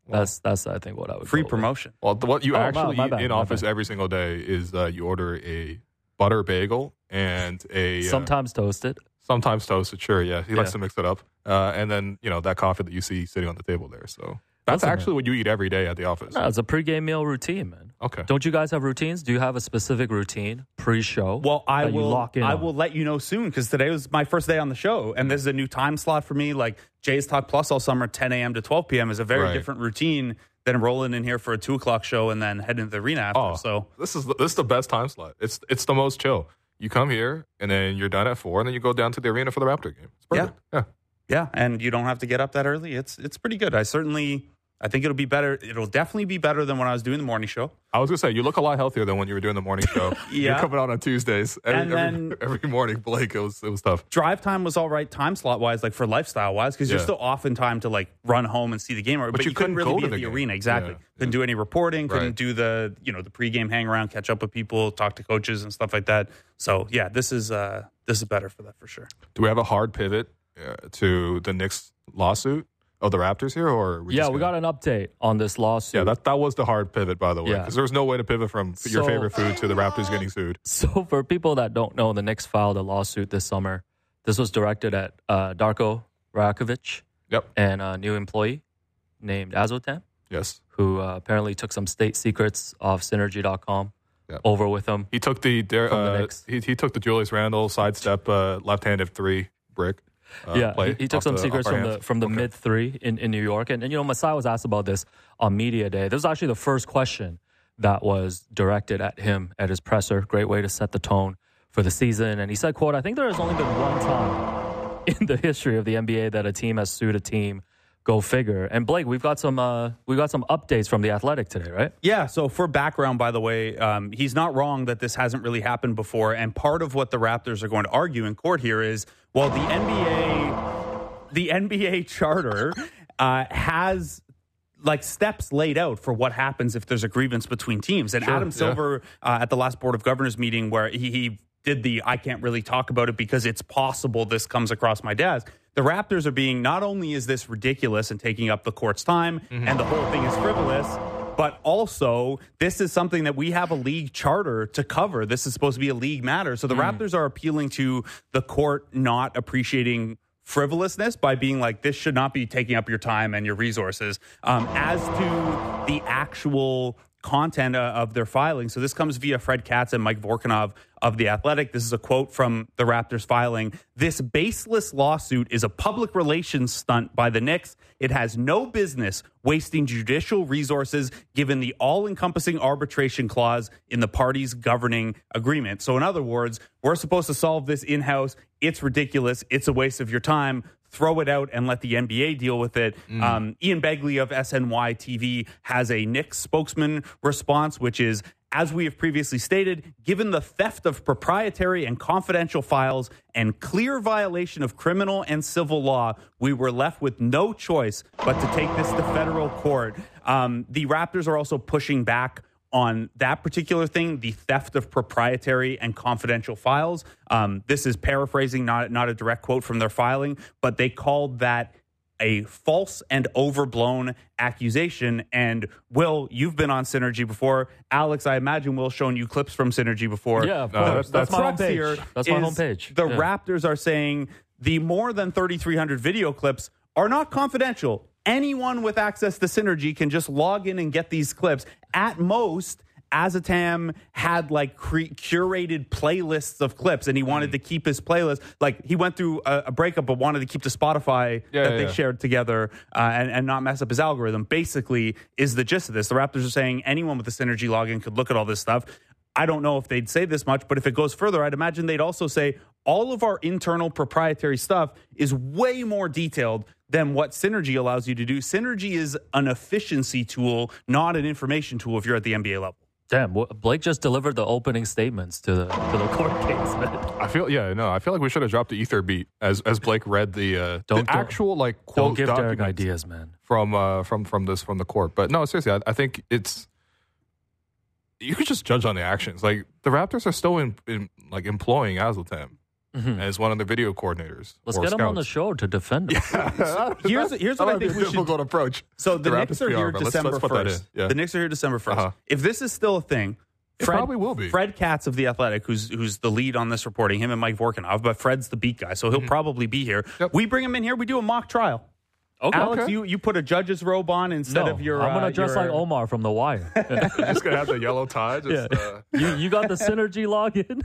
Well, that's that's I think what I would Free go with. promotion. Well, the, what you Oh, my- actually my eat bad, in my office bad. every single day is uh, you order a butter bagel and a uh, Sometimes toasted. sometimes toasted. Sure, yeah, he likes Yeah. to mix it up, uh, and then you know that coffee that you see sitting on the table there. So that's Listen, actually what you eat every day at the office. No, it's a pregame meal routine, man. Okay. Don't you guys have routines? Do you have a specific routine pre-show? Well, I will. lock in I on? will let you know soon because today was my first day on the show, and this is a new time slot for me. Like Jay's Talk Plus all summer, 10 a.m. to 12 p.m. is a very Right. different routine than rolling in here for a two o'clock show and then heading to the arena after. Oh, So this is the, this is the best time slot. It's it's the most chill. You come here and then you're done at four, and then you go down to the arena for the Raptor game. It's perfect. Yeah. yeah, and you don't have to get up that early. It's it's pretty good. I certainly. I think it'll be better. It'll definitely be better than when I was doing the morning show. I was gonna say you look a lot healthier than when you were doing the morning show. Yeah. You're coming out on Tuesdays every, And every, then- every morning. Blake, it was it was tough. Drive time was all right, time slot wise, like for lifestyle wise, because you're still off in time to like run home and see the game. But, you you, couldn't, couldn't really go be to at the game. arena. Exactly. Yeah, Couldn't do any reporting. Couldn't Right. do the you know the pregame hang around, catch up with people, talk to coaches and stuff like that. So yeah, this is uh this is better for that for sure. Do we have a hard pivot uh, to the Knicks lawsuit of the Raptors here, or we yeah, we got an update on this lawsuit. Yeah, that that was the hard pivot, by the way, Yeah. because there was no way to pivot from your So- favorite food to the Raptors getting sued. So, for people that don't know, the Knicks filed a lawsuit this summer. This was directed at uh, Darko Rajakovic Yep. and a new employee named Azotam, Yes, who uh, apparently took some state secrets off Synergy.com Yep. over with him. he took the, the uh, Knicks. he, he took the Julius Randle sidestep uh, left-handed three brick. Uh, yeah, play he, he took some the secrets from hand. the from the Okay. mid three in, in New York, and, and you know Masai was asked about this on media day. This was actually the first question that was directed at him at his presser. Great way to set the tone for the season, and he said, "quote I think there has only been one time in the history of the NBA that a team has sued a team." Go figure. And Blake, we've got some uh, we got some updates from the Athletic today, right? Yeah. So for background, by the way, um, he's not wrong that this hasn't really happened before. And part of what the Raptors are going to argue in court here is, well, the NBA, the NBA charter uh, has like steps laid out for what happens if there's a grievance between teams. And Sure, Adam yeah. Silver uh, at the last Board of Governors meeting, where he, he did the I can't really talk about it because it's possible this comes across my desk. The Raptors are being not only is this ridiculous and taking up the court's time, and the whole thing is frivolous, but also this is something that we have a league charter to cover. This is supposed to be a league matter. So the Raptors are appealing to the court not appreciating frivolousness by being like this should not be taking up your time and your resources um, as to the actual content uh, of their filing. So this comes via fred katz and mike vorkunov of the athletic. This is a quote from the raptors filing. This baseless lawsuit is a public relations stunt by the knicks. It has no business wasting judicial resources given the all-encompassing arbitration clause in the parties governing agreement. So in other words we're supposed to solve this in-house. It's ridiculous. It's a waste of your time throw it out and let the NBA deal with it. Um, Ian Begley of SNY TV has a Knicks spokesman response, which is As we have previously stated, given the theft of proprietary and confidential files and clear violation of criminal and civil law, we were left with no choice but to take this to federal court. Um, the Raptors are also pushing back on that particular thing, the theft of proprietary and confidential files. Um, this is paraphrasing, not not a direct quote from their filing, but they called that a false and overblown accusation. And Will, you've been on Synergy before. Alex, I imagine Will's shown you clips from Synergy before. Yeah, of No, course. that's- That's, my crux homepage. here That's my homepage. The Yeah. Raptors are saying the more than 3,300 video clips are not confidential. Anyone with access to Synergy can just log in and get these clips. At most, Azotam had like cre- curated playlists of clips and he Mm. wanted to keep his playlist. Like he went through a, a breakup but wanted to keep the Spotify Yeah, that yeah, they yeah. shared together uh, and, and not mess up his algorithm. Basically, is the gist of this. The Raptors are saying anyone with a Synergy login could look at all this stuff. I don't know if they'd say this much, but if it goes further, I'd imagine they'd also say all of our internal proprietary stuff is way more detailed than what Synergy allows you to do. Synergy is an efficiency tool, not an information tool if you're at the NBA level. Damn, wh- Blake just delivered the opening statements to the to the court case, man. I feel yeah no I feel like we should have dropped the ether beat as as Blake read the uh, Don't- the don't- actual like quote Don't give Derek ideas, man. from uh from from this from the court but no seriously I, I think it's you could just judge on the actions like the Raptors are still in, in like employing Azotam as one of the video coordinators Let's or get him on the show to defend him. Here's- here's what I think a we should- difficult approach. So the, The Knicks are here but December let's put that in, 1st. yeah. The Knicks are here December 1st. Uh-huh. If this is still a thing, It Fred, probably will be. Fred Katz of The Athletic, who's who's the lead on this reporting, him and Mike Vorkunov, but Fred's the beat guy, so he'll probably be here. Mm-hmm. Yep. We bring him in here, we do a mock trial. Okay. Alex, you, you put a judge's robe on instead no, of your. I'm gonna uh, dress your- like Omar from The Wire. just gonna have the yellow tie. Just, Yeah. uh, you you got the synergy login.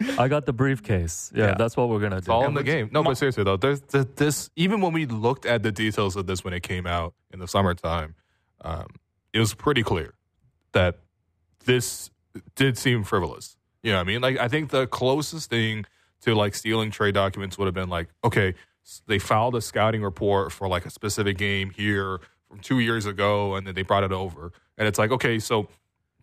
I got the briefcase. Yeah, Yeah. that's what we're gonna do. All in the game. No, but seriously though, there's th- this. Even when we looked at the details of this when it came out in the summertime, um, it was pretty clear that this did seem frivolous. You know what I mean? Like I think the closest thing to like stealing trade documents would have been like, okay, they filed a scouting report for like a specific game here from two years ago, and then they brought it over, and it's like, okay, so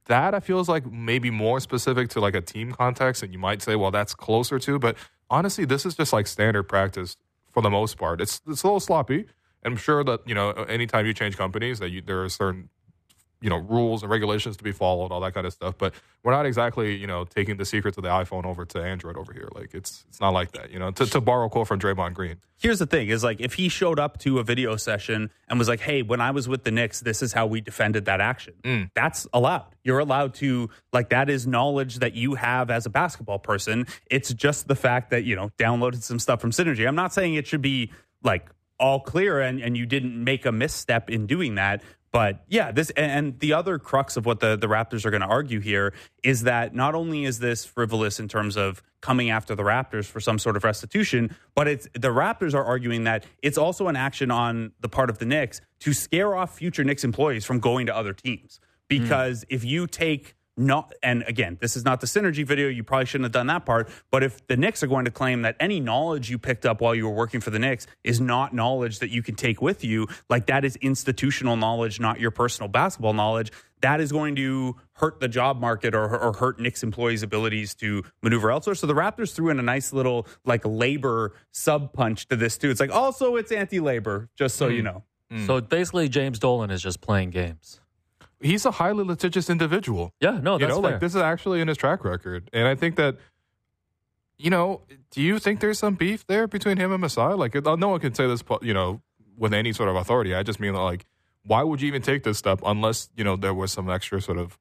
that I feel is like maybe more specific to like a team context, and you might say, well, that's closer to. But honestly, this is just like standard practice for the most part. It's it's a little sloppy. I'm sure that you know, anytime you change companies, that you, there are certain you know rules and regulations to be followed, all that kind of stuff. But we're not exactly you know taking the secrets of the iPhone over to Android over here. Like it's it's not like that. You know, to, to borrow a quote from Draymond Green. Here's the thing: is like if he showed up to a video session and was like, "Hey, when I was with the Knicks, this is how we defended that action." Mm. That's allowed. You're allowed to like that is knowledge that you have as a basketball person. It's just the fact that you know downloaded some stuff from Synergy. I'm not saying it should be like all clear and and you didn't make a misstep in doing that. But yeah, this and- the other crux of what the, the Raptors are going to argue here is that not only is this frivolous in terms of coming after the Raptors for some sort of restitution, but it's the Raptors are arguing that it's also an action on the part of the Knicks to scare off future Knicks employees from going to other teams. Hmm. Because if you take not and again, this is not the synergy video. You probably shouldn't have done that part. But if the Knicks are going to claim that any knowledge you picked up while you were working for the Knicks is not knowledge that you can take with you, like that is institutional knowledge, not your personal basketball knowledge, that is going to hurt the job market or, or hurt Knicks employees' abilities to maneuver elsewhere. So the Raptors threw in a nice little like labor sub punch to this too. It's like also it's anti-labor, just so you mm. know. So basically, James Dolan is just playing games. He's a highly litigious individual. Yeah, no, you that's know, fair. like this is actually in his track record, and I think that, you know, do you think there's some beef there between him and Masai? Like, uh, no one can say this, you know, with any sort of authority. I just mean like, why would you even take this step unless you know there was some extra sort of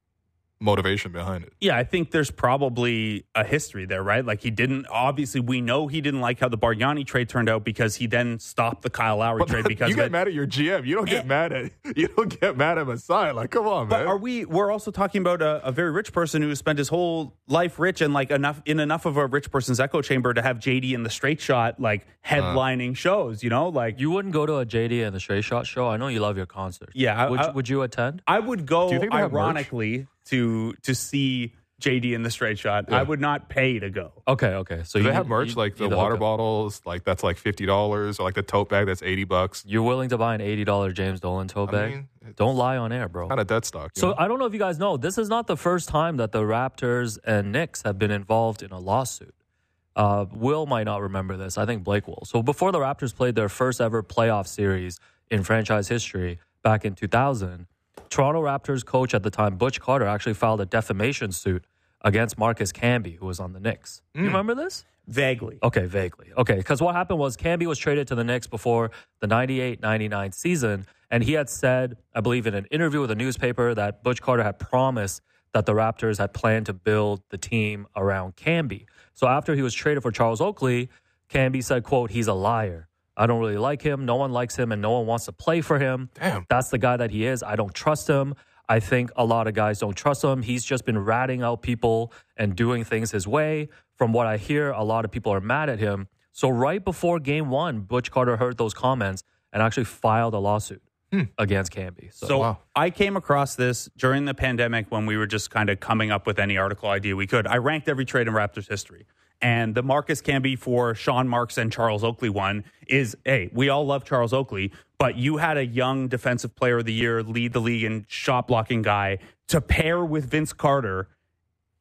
motivation behind it? Yeah, I think there's probably a history there, right? Like he didn't. Obviously, we know he didn't like how the Bargnani trade turned out because he then stopped the Kyle Lowry trade because you of get it. mad at your GM. You don't get mad at you don't get mad at Masai. Like, come on, But man. are we? We're also talking about a, a very rich person who spent his whole life rich and like enough in enough of a rich person's echo chamber to have JD and the straight shot like uh-huh. headlining shows. You know, like you wouldn't go to a JD and the Straight Shot show. I know you love your concert. Yeah, would, I- would you attend? I would go Do you think they have merch? ironically to to see JD and the straight shot. I would not pay to go. Okay, okay. So Do you they have merch you- like the water bottles, like that's like fifty dollars, or like the tote bag that's eighty bucks. You're willing to buy an eighty dollar James Dolan tote I bag? mean, Don't lie on air, bro. Kind of dead stock. So know? I don't know if you guys know, this is not the first time that the Raptors and Knicks have been involved in a lawsuit. Uh, Will might not remember this. I think Blake will. So before the Raptors played their first ever playoff series in franchise history back in 2000, Toronto Raptors coach at the time, Butch Carter, actually filed a defamation suit against Marcus Camby, who was on the Knicks. You mm. remember this? Vaguely. Okay, vaguely. Okay, because what happened was Camby was traded to the Knicks before the 98 99 season, and he had said, I believe, in an interview with a newspaper, that Butch Carter had promised that the Raptors had planned to build the team around Camby. So after he was traded for Charles Oakley, Camby said, quote, he's a liar. I don't really like him. No one likes him and no one wants to play for him. Damn. That's the guy that he is. I don't trust him. I think a lot of guys don't trust him. He's just been ratting out people and doing things his way. From what I hear, a lot of people are mad at him. So right before game one, Butch Carter heard those comments and actually filed a lawsuit hmm. against Camby. So, So Wow. I came across this during the pandemic when we were just kind of coming up with any article idea we could. I ranked every trade in Raptors history. And the Marcus Camby for Sean Marks and Charles Oakley one is hey, we all love Charles Oakley, but you had a young defensive player of the year lead the league in shot blocking guy to pair with Vince Carter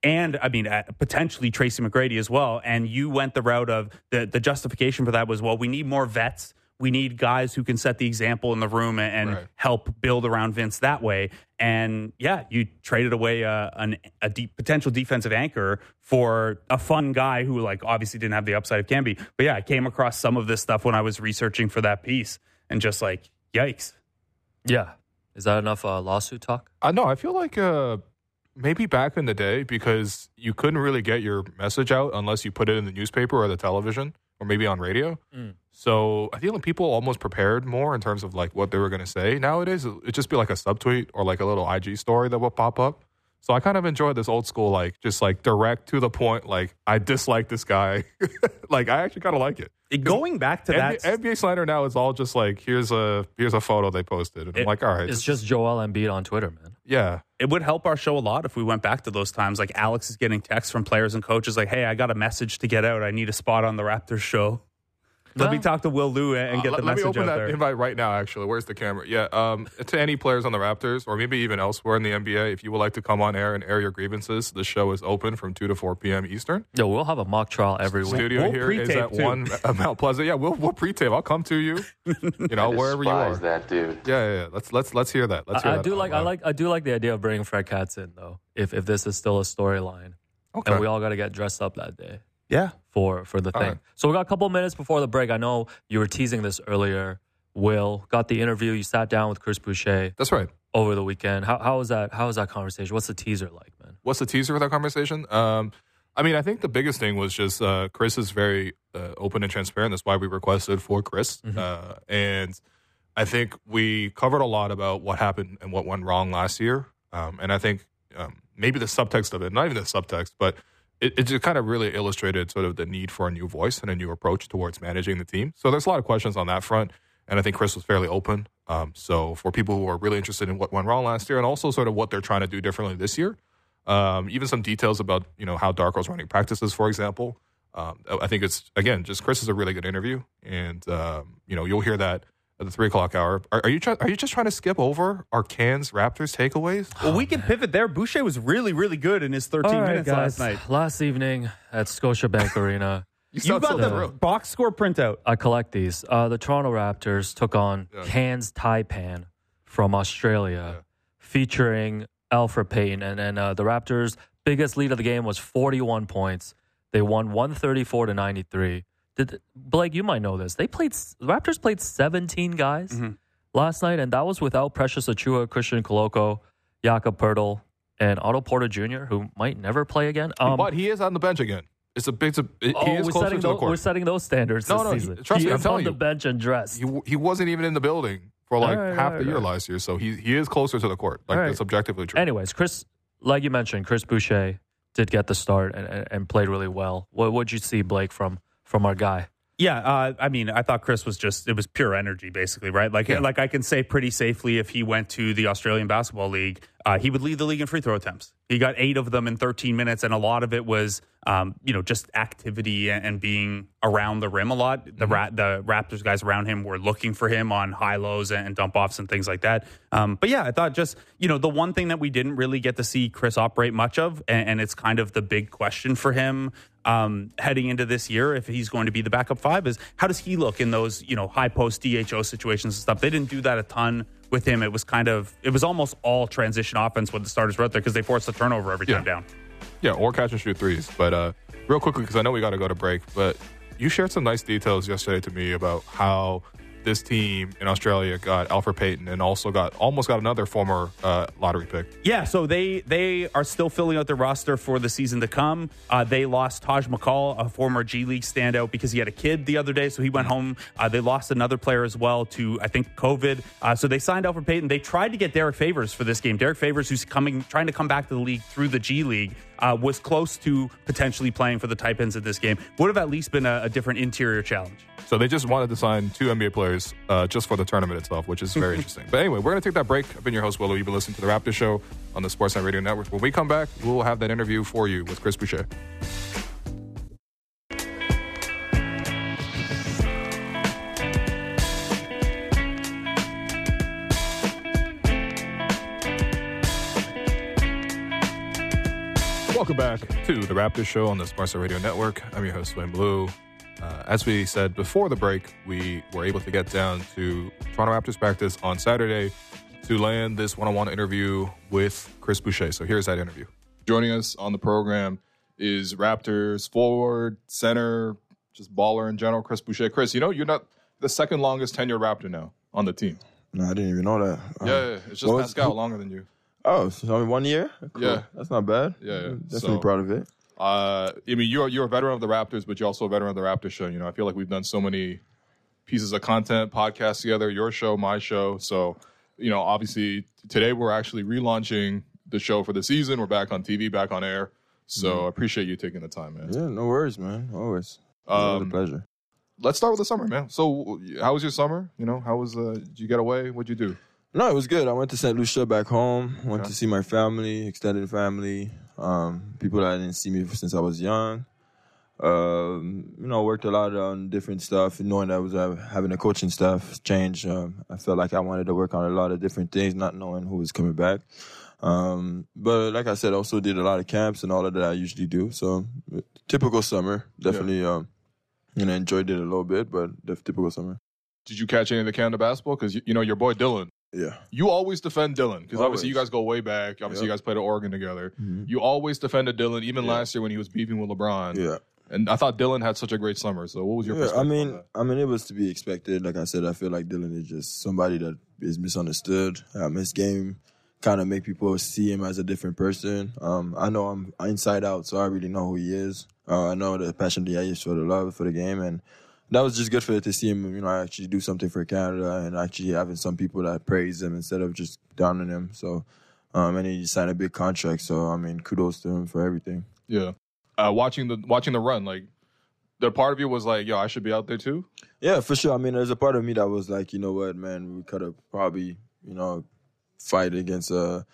and I mean potentially Tracy McGrady as well. And you went the route of the the justification for that was well, we need more vets. We need guys who can set the example in the room and, and Right. help build around Vince that way. And yeah, you traded away a, an, a deep potential defensive anchor for a fun guy who like obviously didn't have the upside of Camby. But yeah, I came across some of this stuff when I was researching for that piece and just like yikes. yeah. Is that enough uh, lawsuit talk? I know. I feel like uh, maybe back in the day because you couldn't really get your message out unless you put it in the newspaper or the television or maybe on radio. Mm. So I feel like people almost prepared more in terms of like what they were going to say. Nowadays, it'd just be like a subtweet or like a little IG story that will pop up. So I kind of enjoy this old school, like just like direct to the point. Like I dislike this guy. like I actually kind of like it. Going back to that, NBA, NBA slander now is all just like here's a here's a photo they posted, and I'm like, all right, It's just Joel Embiid on Twitter, man. yeah. it would help our show a lot if we went back to those times. Like Alex is getting texts from players and coaches like, "Hey, I got a message to get out. I need a spot on the Raptors show." Let Yeah. me talk to Will Lou and Uh, get the let, the let me message open out that there. invite right now. Actually, where's the camera? Yeah, um, to any players on the Raptors or maybe even elsewhere in the NBA, if you would like to come on air and air your grievances, the show is open from two to four p.m. Eastern. Yo, we'll have a mock trial every week. Studio We'll here is at too. one uh, Mount Pleasant. Yeah, we'll we'll pre-tape. I'll come to you. You know, wherever you are. That dude. Yeah, yeah, yeah. Let's let's let's hear that. Let's hear I, I that do out like I like I do like the idea of bringing Fred Katz in though. If if this is still a storyline, Okay. and we all got to get dressed up that day yeah, for for the All thing. right. So we got a couple minutes before the break. I know you were teasing this earlier. Will got the interview. You sat down with Chris Boucher That's right. over the weekend. How how was that? How was that conversation? What's the teaser like, man? What's the teaser for that conversation? Um, I mean, I think the biggest thing was just uh, Chris is very uh, open and transparent. That's why we requested for Chris. Mm-hmm. Uh, and I think we covered a lot about what happened and what went wrong last year. Um, and I think um, maybe the subtext of it, not even the subtext, but it, it just kind of really illustrated sort of the need for a new voice and a new approach towards managing the team. So there's a lot of questions on that front. And I think Chris was fairly open. Um, so for people who are really interested in what went wrong last year and also sort of what they're trying to do differently this year, um, even some details about you know how Darko's running practices, for example. Um, I think it's again just Chris is a really good interview, and um, you know you'll hear that at the three o'clock hour. Are, are you try- are you just trying to skip over our Cairns Raptors takeaways? well, we can pivot there. Boucher was really, really good in his 13 All right, minutes guys. last night. Last evening at Scotiabank Arena. You You got so the thrilled. box score printout. I collect these. Uh, the Toronto Raptors took on Yeah. Cairns Taipan from Australia, Yeah. featuring Elfrid Payton. And, then uh, the Raptors' biggest lead of the game was 41 points. They won 134 to 93. Did Blake? You might know this. They played. the Raptors played 17 guys Mm-hmm. last night, and that was without Precious Achiuwa, Christian Koloko, Jakob Poeltl, and Otto Porter Jr., who might never play again. Um, but he is on the bench again. It's a big. It's a, he oh, is we're closer setting to the those, court. we're setting those standards No, this no, season. trust he me, I'm telling on the bench and dressed. he, he wasn't even in the building for like right, half all the year right. last year, so he he is closer to the court. Like right. that's objectively true. Anyways, Chris, like you mentioned, Chris Boucher did get the start and, and, and played really well. What would you see, Blake, from from our guy? Yeah, uh, I mean, I thought Chris was just it was pure energy, basically, right? Like, Yeah. like I can say pretty safely if he went to the Australian Basketball League, uh, he would lead the league in free throw attempts. He got eight of them in 13 minutes, and a lot of it was, um, you know, just activity and, being around the rim a lot. The Mm-hmm. Ra- the Raptors guys around him were looking for him on high lows and, and dump offs and things like that. Um, but yeah, I thought just you know the one thing that we didn't really get to see Chris operate much of, and, and it's kind of the big question for him um, heading into this year if he's going to be the backup five is how does he look in those you know high post DHO situations and stuff. They didn't do that a ton with him. It was kind of it was almost all transition offense when the starters were out there because they forced the turnover every time down. Yeah, or catch and shoot threes. But uh, real quickly, because I know we got to go to break, but you shared some nice details yesterday to me about how this team in Australia got Elfrid Payton and also got almost got another former uh, lottery pick. Yeah, so they they are still filling out their roster for the season to come. Uh, they lost Taj McCall, a former G League standout, because he had a kid the other day, so he went home. Uh, they lost another player as well to I think COVID. Uh, so they signed Elfrid Payton. They tried to get Derrick Favors for this game. Derrick Favors, who's coming trying to come back to the league through the G League. Uh, was close to potentially playing for the Taipans at this game. Would have at least been a, a different interior challenge. So they just wanted to sign two NBA players uh, just for the tournament itself, which is very interesting. But anyway, we're going to take that break. I've been your host, Will Lou. You've been listening to the Raptor Show on the Sportsnet Radio Network. When we come back, we'll have that interview for you with Chris Boucher. Welcome back to the Raptors Show on the Sportsnet Radio Network. I'm your host, Wayne Blue. Uh, as we said before the break, we were able to get down to Toronto Raptors practice on Saturday to land this one on one interview with Chris Boucher. So here's that interview. Joining us on the program is Raptors forward, center, just baller in general, Chris Boucher. Chris, you know, you're not the second longest tenured Raptor now on the team. No, I didn't even know that. Yeah, yeah, yeah. it's just what was- Pascal who- longer than you. Oh, so only one year? Cool. Yeah. That's not bad. Yeah, yeah. Definitely So- proud of it. Uh, I mean, you're you're a veteran of the Raptors, but you're also a veteran of the Raptors show. You know, I feel like we've done so many pieces of content, podcasts together. Your show, my show. So, you know, obviously today we're actually relaunching the show for the season. We're back on TV, back on air. So I appreciate you taking the time, man. Yeah, no worries, man. Always. Always a Um, pleasure. Let's start with the summer, man. So, how was your summer? You know, how was? Uh, did you get away? What'd you do? No, it was good. I went to St. Lucia back home. Went Okay. to see my family, extended family, um, people that didn't see me since I was young. Um, you know, worked a lot on different stuff. Knowing that I was uh, having a coaching staff change, um, I felt like I wanted to work on a lot of different things, not knowing who was coming back. Um, but like I said, I also did a lot of camps and all of that I usually do. So typical summer, definitely. Um, you know, enjoyed it a little bit, but the typical summer. Did you catch any of the Canada basketball? Because you, you know your boy Dillon. Yeah. You always defend Dillon because obviously you guys go way back. Obviously, you guys played at Oregon together. Mhm. You always defended Dillon, even Yeah. last year when he was beefing with LeBron. Yeah. And I thought Dillon had such a great summer. So what was your Yeah, I mean? I mean, it was to be expected. Like I said, I feel like Dillon is just somebody that is misunderstood. Um, his game kind of make people see him as a different person. Um, I know I'm inside out, so I really know who he is. Uh, I know the passion that he has for the love for the game, and that was just good for it to see him. You know, actually do something for Canada, and actually having some people that praise him instead of just downing him. So, um, and he signed a big contract. So, I mean, kudos to him for everything. yeah, uh, watching the watching the run, like the part of you was like, "Yo, I should be out there too." Yeah, for sure. I mean, there's a part of me that was like, you know what, man, we could have probably, you know, fight against a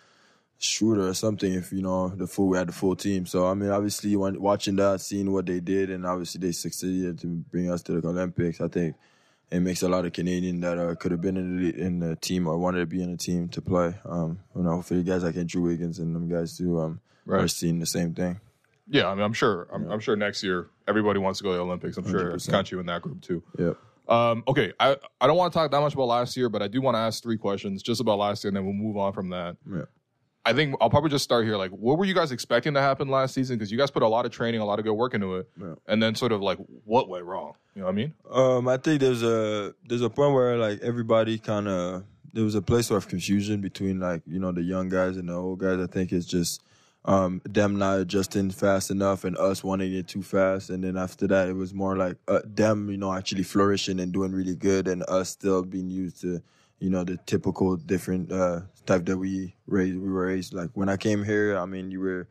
shooter or something if you know the full we had the full team. So I mean, obviously, when watching that, seeing what they did, and obviously they succeeded to bring us to the Olympics. I think it makes a lot of Canadian that uh, could have been in the, in the team or wanted to be in the team to play. Um, you know, for hopefully guys like Andrew Wiggins and them guys too um, Right. are seeing the same thing. Yeah, I mean, I'm sure. I'm, I'm sure next year everybody wants to go to the Olympics. I'm sure 100%. count you in that group too. Yep. Um, okay, I I don't want to talk that much about last year, but I do want to ask three questions just about last year, and then we'll move on from that. Yeah. I think I'll probably just start here. Like, what were you guys expecting to happen last season? Because you guys put a lot of training, a lot of good work into it, Yeah. and then sort of like what went wrong. You know what I mean? Um, I think there's a there's a point where like everybody kind of there was a place of confusion between like you know the young guys and the old guys. I think it's just um, them not adjusting fast enough and us wanting it too fast. And then after that, it was more like uh, them you know actually flourishing and doing really good, and us still being used to you know the typical different uh, type that we raised. We were raised like when I came here. I mean, you were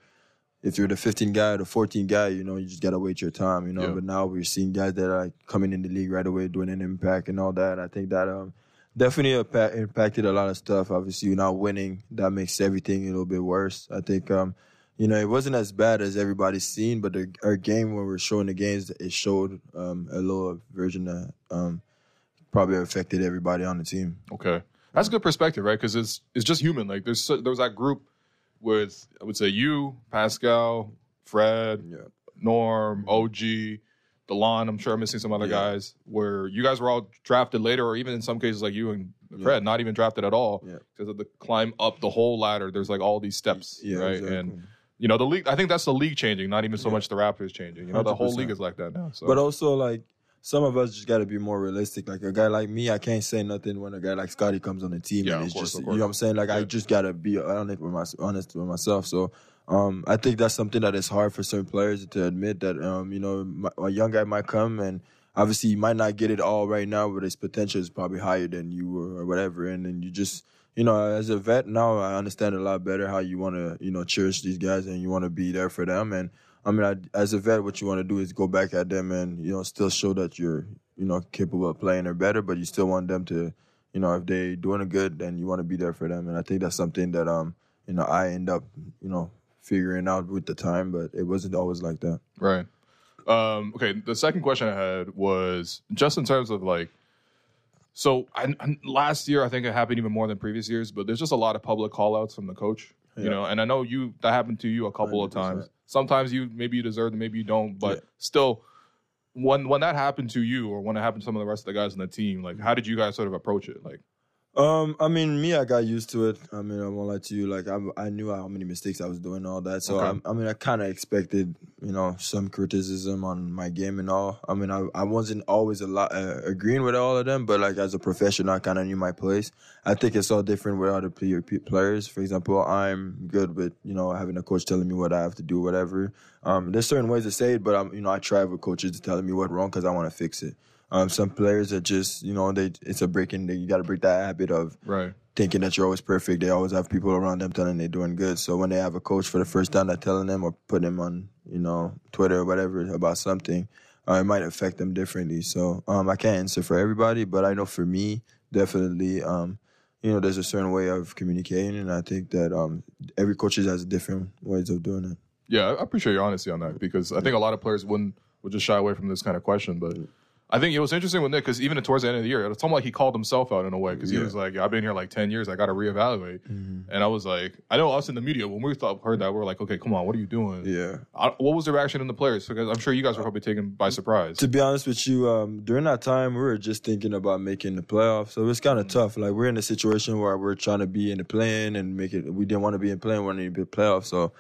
if you're the 15 guy or the 14 guy, you know, you just gotta wait your time, you know. Yeah. But now we're seeing guys that are coming in the league right away, doing an impact and all that. I think that um definitely impa- impacted a lot of stuff. Obviously, you're not winning. That makes everything a little bit worse. I think, um, you know, it wasn't as bad as everybody's seen, but the, our game when we're showing the games, it showed um, a little version that um, probably affected everybody on the team. Okay, that's a good perspective, right? Because it's it's just human. Like there's so- there was that group with I would say you, Pascal, Fred, Yeah. Norm, OG, Delon. I'm sure I'm missing some other Yeah. guys where you guys were all drafted later, or even in some cases like you and Fred, not even drafted at all Yeah. because of the climb up the whole ladder. There's like all these steps, Yeah, right? exactly. And you know the league. I think that's the league changing, not even so much the Raptors changing. You know, the whole league is like that now. So. But also, like some of us just got to be more realistic. Like a guy like me, I can't say nothing when a guy like Scottie comes on the team. Yeah, and of it's course, just you know what I'm saying. Like I just gotta be honest with my honest with myself. So. Um, I think that's something that is hard for certain players to admit that um, you know my, a young guy might come and obviously he might not get it all right now, but his potential is probably higher than you were or whatever. And then you just you know as a vet now I understand a lot better how you want to you know cherish these guys and you want to be there for them. And I mean, I, as a vet, what you want to do is go back at them and you know still show that you're you know capable of playing or better, but you still want them to you know if they're doing it good, then you want to be there for them. And I think that's something that um you know I end up you know figuring out with the time, but it wasn't always like that. Right. Um, okay. The second question I had was just in terms of like, so I, I- last year I think it happened even more than previous years, but there's just a lot of public call outs from the coach, you Yeah. know, and I know you that happened to you a couple of 100%. times. Sometimes you maybe you deserve it, maybe you don't, but Yeah. still, when when that happened to you or when it happened to some of the rest of the guys on the team, like how did you guys sort of approach it? Like, Um, I mean, me, I got used to it. I mean, I won't lie to you. Like, I, I knew how many mistakes I was doing, all that. So, Okay. I, I mean, I kind of expected, you know, some criticism on my game and all. I mean, I, I wasn't always a lot uh, agreeing with all of them, but like as a professional, I kind of knew my place. I think it's all different with other player, players. For example, I'm good with, you know, having a coach telling me what I have to do, whatever. Um, there's certain ways to say it, but I'm, you know, I try with coaches telling me what wrong because I want to fix it. Um, some players are just, you know, they it's a breaking. They, you got to break that habit of right? thinking that you're always perfect. They always have people around them telling they're doing good. So when they have a coach for the first time that telling them or putting them on, you know, Twitter or whatever about something, uh, it might affect them differently. So um, I can't answer for everybody, but I know for me, definitely, um, you know, there's a certain way of communicating, and I think that um, every coach has different ways of doing it. Yeah, I appreciate your honesty on that because I think a lot of players wouldn't would just shy away from this kind of question. But I think it was interesting with Nick because even towards the end of the year, it was almost like he called himself out in a way because he Yeah. was like, "I've been here like ten years, I got to reevaluate." Mm-hmm. And I was like, I know us in the media when we thought heard that we are like, "Okay, come on, what are you doing?" Yeah. I, what was the reaction in the players? Because I'm sure you guys were probably taken by surprise. To be honest with you, um, during that time, we were just thinking about making the playoffs. So it's kind of tough. Like we're in a situation where we're trying to be in the play-in and make it. We didn't want to be in play-in, we wanted to be in playoffs. So,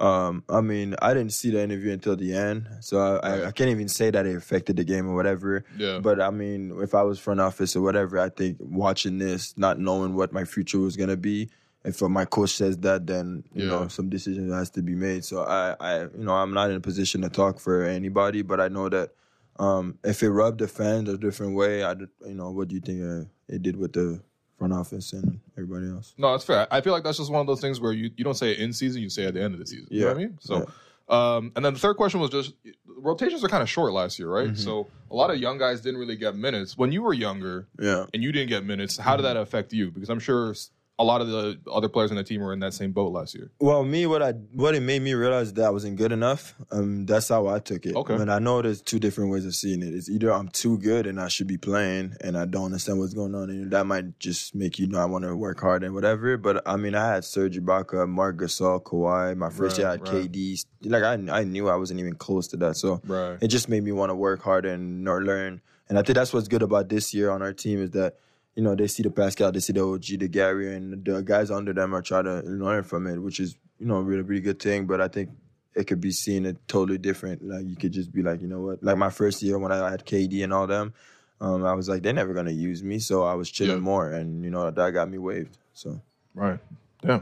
um, I mean, I didn't see the interview until the end. So I, I, I can't even say that it affected the game or whatever. Yeah. But I mean, if I was front office or whatever, I think watching this, not knowing what my future was gonna be. If my coach says that, then you Yeah. know some decision has to be made. So I, I, you know, I'm not in a position to talk for anybody, but I know that um, if it rubbed the fans a different way, I, you know, what do you think uh, it did with the front office and everybody else? No, that's fair. I feel like that's just one of those things where you, you don't say it in season, you say it at the end of the season. You know Yeah. what I mean? So, um, and then the third question was just rotations are kind of short last year, Mm-hmm. right? So a lot of young guys didn't really get minutes. When you were younger Yeah. and you didn't get minutes, how did Mm-hmm. that affect you? Because I'm sure a lot of the other players on the team were in that same boat last year. Well, me, what I what it made me realize that I wasn't good enough. Um, that's how I took it. Okay. And I know there's two different ways of seeing it. It's either I'm too good and I should be playing, and I don't understand what's going on, and that might just make you know I want to work hard and whatever. But I mean, I had Serge Ibaka, Marc Gasol, Kawhi. My first year I had Right, right. KD. Like I, I knew I wasn't even close to that. So Right. it just made me want to work harder and learn. And I think that's what's good about this year on our team is that you know they see the Pascal, they see the OG, the Gary, and the guys under them are trying to learn from it, which is you know a really really good thing. But I think it could be seen it totally different. Like you could just be like, you know what? Like my first year when I had KD and all them, um, I was like, they're never gonna use me, so I was chilling Yeah. more, and you know that got me waived. So Right. Yeah.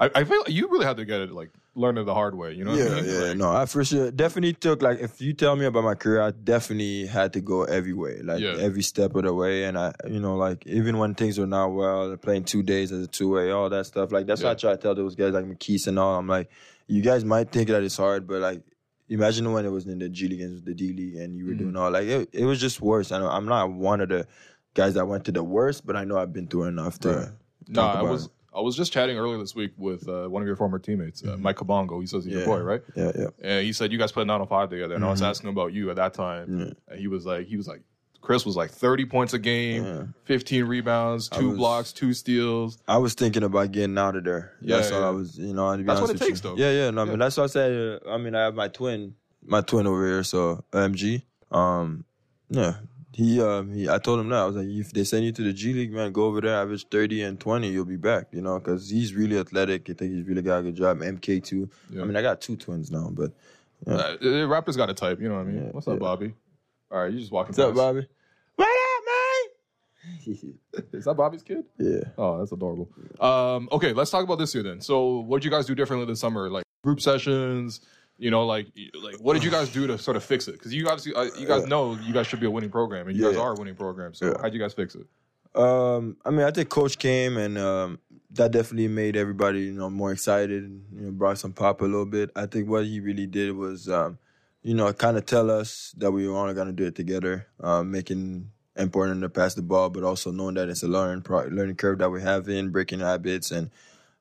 I, I feel like you really had to get it like learn it the hard way. You know? what I Yeah, mean? yeah. Like, No, I for sure definitely took like if you tell me about my career, I definitely had to go every way, like Yeah. every step of the way. And I, you know, like even when things are not well, playing two days as a two way, all that stuff. Like that's Yeah. what I try to tell those guys like McKees and all. I'm like, you guys might think that it's hard, but like. Imagine when it was in the G League and the D League, and you were Mm-hmm. doing all like it. It was just worse. I know I'm not one of the guys that went to the worst, but I know I've been through enough to. Right. No, talk I about was it. I was just chatting earlier this week with uh, one of your former teammates, uh, Mike Kabongo. He says he's your Mm-hmm. Yeah. boy, right? Yeah, yeah. And he said you guys put nine on five together. And I was Mhm. asking about you at that time, Yeah. and he was like, he was like, Chris was like thirty points a game, Yeah. fifteen rebounds, two was- blocks, two steals. I was thinking about getting out of there. Yeah, that's all yeah. I was, you know. To be That's what honest it with takes, you. though. Yeah, yeah. No, I Yeah. mean, that's what I said. uh, I mean, I have my twin, my twin over here, so MG. Um, yeah, he, um, he. I told him that I was like, if they send you to the G League, man, go over there, average thirty and twenty, you'll be back. You know, because he's really athletic. I think he's really got a good job. MK too. Yeah. I mean, I got two twins now, but Yeah. Uh, the Raptors got a type, you know what I mean? Yeah, What's up. Bobby? All right, you just walking. what's up. Bobby? What up, man? Is that Bobby's kid? yeah. Oh, that's adorable. Um, okay, let's talk about this year then. So, what did you guys do differently this summer? Like group sessions, you know, like like what did you guys do to sort of fix it? Because you obviously, uh, you guys know you guys should be a winning program, and you guys are a winning program. So, Yeah. how'd you guys fix it? Um, I mean, I think coach came and um, that definitely made everybody, you know, more excited. You know, brought some pop a little bit. I think what he really did was, um, you know, kind of tell us that we were only going to do it together, um, making important to pass the ball, but also knowing that it's a learning pro- learning curve that we have in breaking habits, and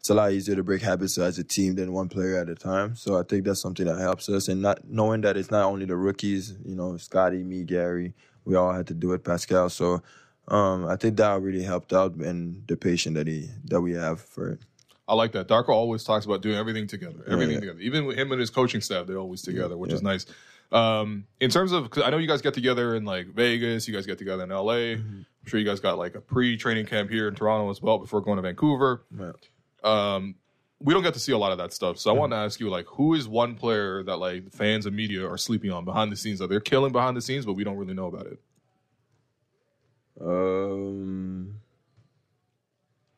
it's a lot easier to break habits as a team than one player at a time. So I think that's something that helps us, and not knowing that it's not only the rookies, you know, Scottie, me, Gary, we all had to do it, Pascal. So um, I think that really helped out and the patient that he that we have for it. I like that. Darko always talks about doing everything together, everything yeah. together. Even with him and his coaching staff, they're always together, which yeah. is nice. Um, in terms of, cause I know you guys get together in like Vegas, you guys get together in LA. Mm-hmm. I'm sure you guys got like a pre-training camp here in Toronto as well before going to Vancouver. Um, we don't get to see a lot of that stuff, so I want to ask you, like, who is one player that like fans and media are sleeping on behind the scenes? That they're killing behind the scenes, but we don't really know about it. Um,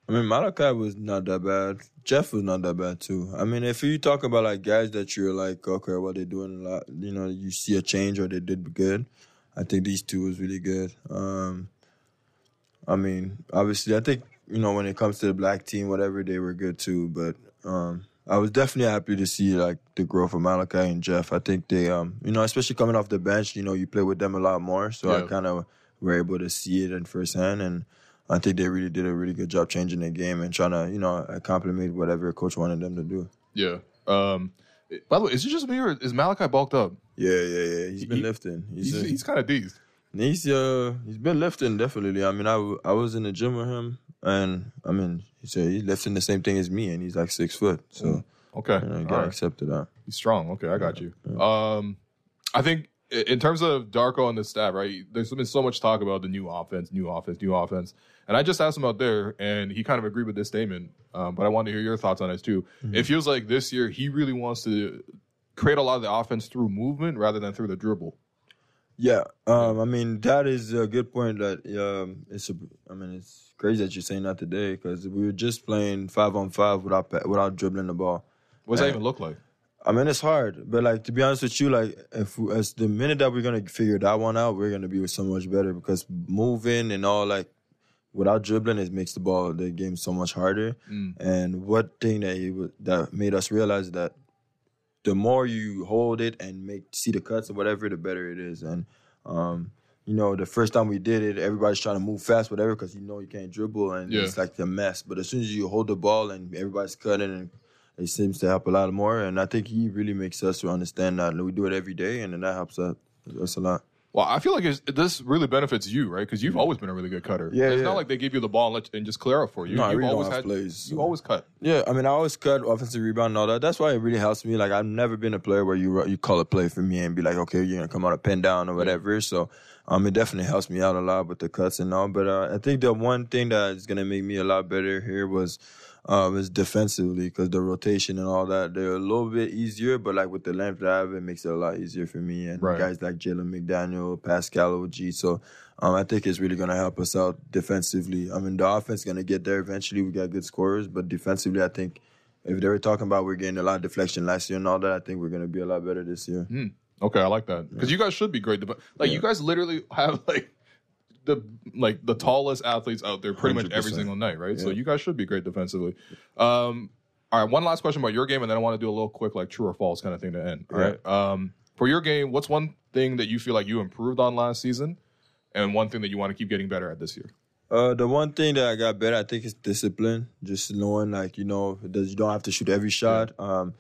I mean, Malachi was not that bad. Jeff was not that bad too. I mean, if you talk about like guys that you're like, okay, what they're doing a lot, you know, you see a change or they did good. I think these two was really good. Um, I mean, obviously, I think you know when it comes to the black team, whatever they were good too. But um, I was definitely happy to see like the growth of Malachi and Jeff. I think they, um, you know, especially coming off the bench, you know, you play with them a lot more, so I kind of were able to see it in firsthand, and I think they really did a really good job changing the game and trying to, you know, compliment whatever coach wanted them to do. Yeah. Um, by the way, is it just me or is Malachi bulked up? Yeah, yeah, yeah. He's been He- lifting. He's He's, he's kind of He's uh he's been lifting definitely. I mean, I, I was in the gym with him, and I mean, he said he's lifting the same thing as me, and he's like six foot. So Okay. you know, you gotta right. accept that. He's strong. Okay, I got you. Um, I think in terms of Darko and the staff, right? There's been so much talk about the new offense, new offense, new offense, and I just asked him out there, and he kind of agreed with this statement. Um, but I wanted to hear your thoughts on it too. It feels like this year he really wants to create a lot of the offense through movement rather than through the dribble. Yeah, um, I mean that is a good point. That um, it's a, I mean it's crazy that you're saying that today because we were just playing five on five without without dribbling the ball. What does that even look like? I mean, it's hard, but like to be honest with you, like if as the minute that we're gonna figure that one out, we're gonna be so much better because moving and all like without dribbling, it makes the ball the game so much harder. And what thing that he that made us realize that the more you hold it and make see the cuts or whatever, the better it is. And um, you know, the first time we did it, everybody's trying to move fast, whatever, because you know you can't dribble and Yeah. it's like a mess. But as soon as you hold the ball and everybody's cutting and it seems to help a lot more. And I think he really makes us understand that And we do it every day, and then that helps us, us a lot. Well, I feel like it's, this really benefits you, right? Because you've always been a really good cutter. Yeah, it's yeah. not like they give you the ball and, let and just clear out for you. No, I you've really always had plays, You always cut. Yeah, I mean, I always cut offensive rebound and all that. That's why it really helps me. Like, I've never been a player where you you call a play for me and be like, okay, you're gonna come out a pin down or whatever. So, um, it definitely helps me out a lot with the cuts and all. But uh, I think the one thing that is gonna make me a lot better here was. Um, is defensively because the rotation and all that they're a little bit easier, but like with the length that I have, it makes it a lot easier for me and Right. guys like Jalen McDaniel, Pascal OG. So um, I think it's really going to help us out defensively. I mean, the offense is going to get there eventually. We got good scorers, but defensively, I think if they were talking about we're getting a lot of deflection last year and all that, I think we're going to be a lot better this year. Okay, I like that because you guys should be great. Like you guys literally have like the like the tallest athletes out there pretty much every single night, right? So you guys should be great defensively. Um, all right, one last question about your game, and then I want to do a little quick like true or false kind of thing to end. All Yeah. right. Um, for your game, what's one thing that you feel like you improved on last season, and one thing that you want to keep getting better at this year? Uh, the one thing that I got better, I think, is discipline. Just knowing, like, you know, that you don't have to shoot every shot. Um,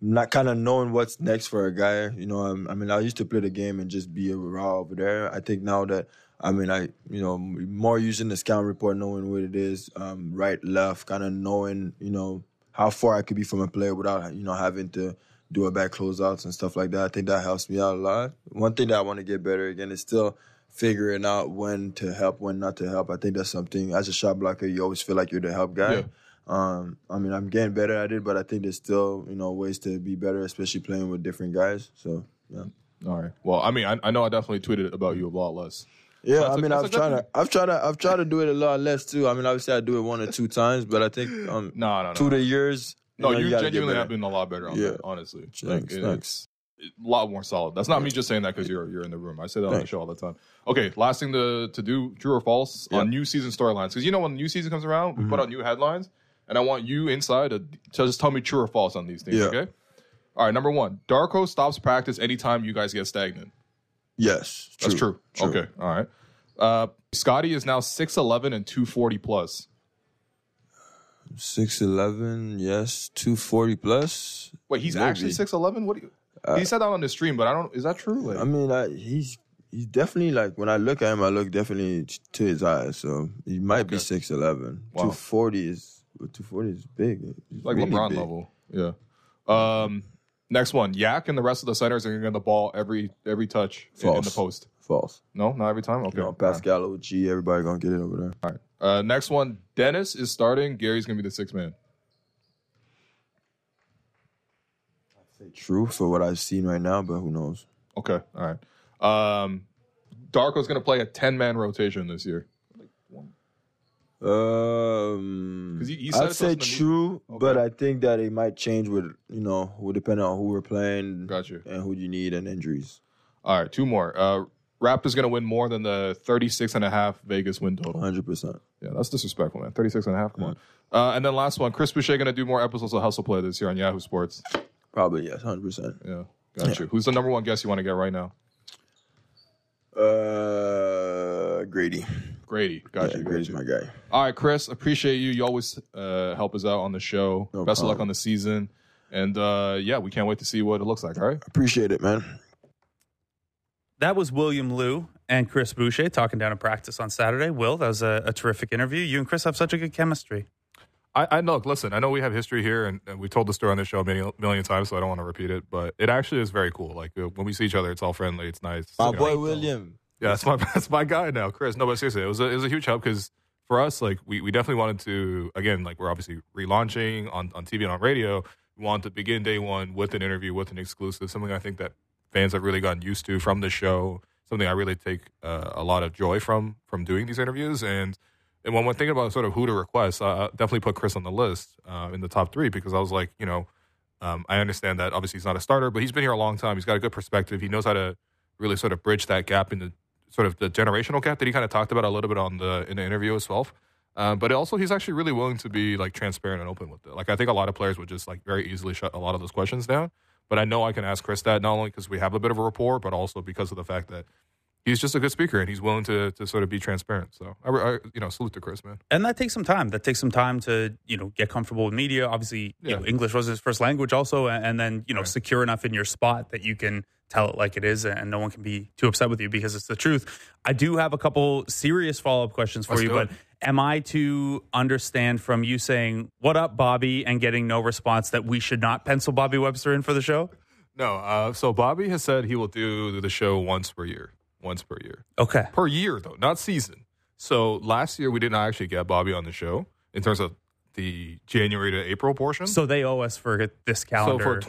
not kind of knowing what's next for a guy. You know, um, I mean, I used to play the game and just be a raw over there. I think now that, I mean, I, you know, more using the scout report, knowing what it is, um, right, left, kind of knowing, you know, how far I could be from a player without, you know, having to do a back closeouts and stuff like that. I think that helps me out a lot. One thing that I want to get better again is still figuring out when to help, when not to help. I think that's something as a shot blocker, you always feel like you're the help guy. Yeah. Um, I mean, I'm getting better at it, but I think there's still, you know, ways to be better, especially playing with different guys. So, yeah. All right. Well, I mean, I, I know I definitely tweeted about you a lot less. Yeah, That's I mean, I've tried to, I've tried to, I've tried to do it a lot less too. I mean, obviously, I do it one or two times, but I think um, No, no, no. two to years. no, know, you, genuinely have been a lot better on Yeah. that, honestly. Thanks, Like, it- thanks. it's a lot more solid. That's not me just saying that because you're you're in the room. I say that on the show all the time. Okay, last thing to to do, true or false on new season storylines because you know when the new season comes around, we Mm-hmm. put out new headlines, and I want you inside to, just tell me true or false on these things. Yeah. Okay. All right. Number one, Darko stops practice anytime you guys get stagnant. Yes, That's true. Okay. All right. Uh, Scottie is now six eleven and two forty plus. Six eleven, yes, two forty plus. Wait, he's Maybe. actually six eleven. What do you? he said that on the stream, but I don't. Is that true? Like, I mean, I, he's he's definitely like when I look at him, I look definitely to his eyes. So he might be Okay. six eleven. Wow. Two forty is two forty is big. It's like really LeBron big. level. Yeah. Um, next one. Yak and the rest of the centers are going to get the ball every every touch in, in the post. False. No, not every time. Okay. You know, Pascal OG, everybody gonna get it over there. All right. Uh, next one. Dennis is starting. Gary's going to be the sixth man. I say True for what I've seen right now, but who knows? Okay. All right. Um, Darko's going to play a ten man rotation this year. Um, he said I'd say in the meet- true, but I think that it might change with you know, will depend on who we're playing, Got you. and who you need and injuries. All right. Two more. Uh, Raptors going to win more than the 36 and a half Vegas win total. One hundred percent. Yeah, that's disrespectful, man. 36 and a half. Come on. Uh, and then last one. Chris Boucher going to do more episodes of Hustle Play this year on Yahoo Sports. Probably yes, hundred percent. Yeah. Got you. Who's the number one guest you want to get right now? Uh, Grady. Grady. Got yeah, you. Got Grady's you. my guy. All right, Chris. Appreciate you. You always uh, help us out on the show. No Best of luck on the season. And uh, yeah, we can't wait to see what it looks like. All right. Appreciate it, man. That was William Lou and Chris Boucher talking down in practice on Saturday. Will, that was a, a terrific interview. You and Chris have such a good chemistry. I, I know. Listen, I know we have history here, and, and we told the story on this show a million, million times, so I don't want to repeat it. But it actually is very cool. Like uh, when we see each other, it's all friendly. It's nice. My You know? boy William. Yeah, that's my that's my guy now, Chris. No, but seriously, it was a, it was a huge help because for us, like we, we definitely wanted to again, like we're obviously relaunching on, on TV and on radio. We want to begin day one with an interview, with an exclusive, something I think that fans have really gotten used to from the show. Something I really take uh, a lot of joy from from doing these interviews. And and when we're thinking about sort of who to request, I definitely put Chris on the list uh, in the top three because I was like, you know, um, I understand that obviously he's not a starter, but he's been here a long time. He's got a good perspective. He knows how to really sort of bridge that gap in the sort of the generational gap that he kind of talked about a little bit on the in the interview itself. Uh, but also, he's actually really willing to be like transparent and open with it. Like I think a lot of players would just like very easily shut a lot of those questions down. But I know I can ask Chris that not only because we have a bit of a rapport, but also because of the fact that he's just a good speaker and he's willing to to sort of be transparent. So I, I you know salute to Chris, man. And that takes some time. That takes some time to, you know, get comfortable with media. Obviously, you know, English was his first language also, and, and then, you know, secure enough in your spot that you can tell it like it is and no one can be too upset with you because it's the truth. I do have a couple serious follow-up questions for Let's you, but am I to understand from you saying, "What up, Bobby?" and getting no response that we should not pencil Bobby Webster in for the show? No, uh, so Bobby has said he will do the show once per year, once per year. Okay. per year though, not season. So last year we did not actually get Bobby on the show in terms of the January to April portion. So they owe us for this calendar. So for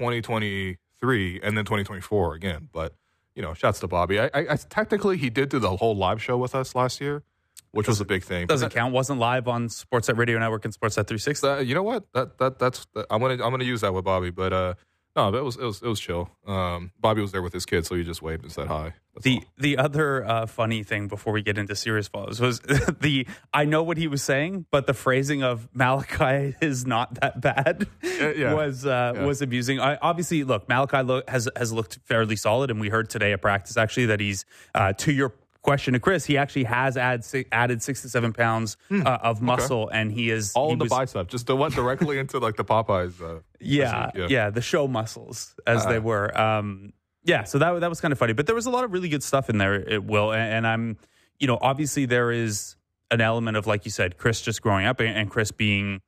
2023 and then 2024 again. But you know, shouts to Bobby. I, I, I technically he did do the whole live show with us last year, which was a big thing. Doesn't count. Wasn't live on Sportsnet Radio Network and Sportsnet 360. that- you know what? That that that's that, I'm gonna I'm gonna use that with Bobby. But uh, no, it was it was it was chill. Um, Bobby was there with his kid, so he just waved and said hi. That's The all. the other uh, funny thing before we get into serious follows was the I know what he was saying, but the phrasing of Malachi is not that bad yeah. was uh, Yeah. was amusing. I, obviously, look, Malachi look, has has looked fairly solid, and we heard today at practice actually that he's uh, to your question to Chris, he actually has add, added six to seven pounds uh, of muscle, and he is Hmm. All he in the was- bicep. Just the went directly into like the Popeyes. Uh, yeah, physique, yeah, the show muscles as Uh-huh. they were. Um, yeah, so that that was kind of funny, but there was a lot of really good stuff in there. It will, and, and I'm, you know, obviously there is an element of like you said, Chris just growing up and, and Chris being,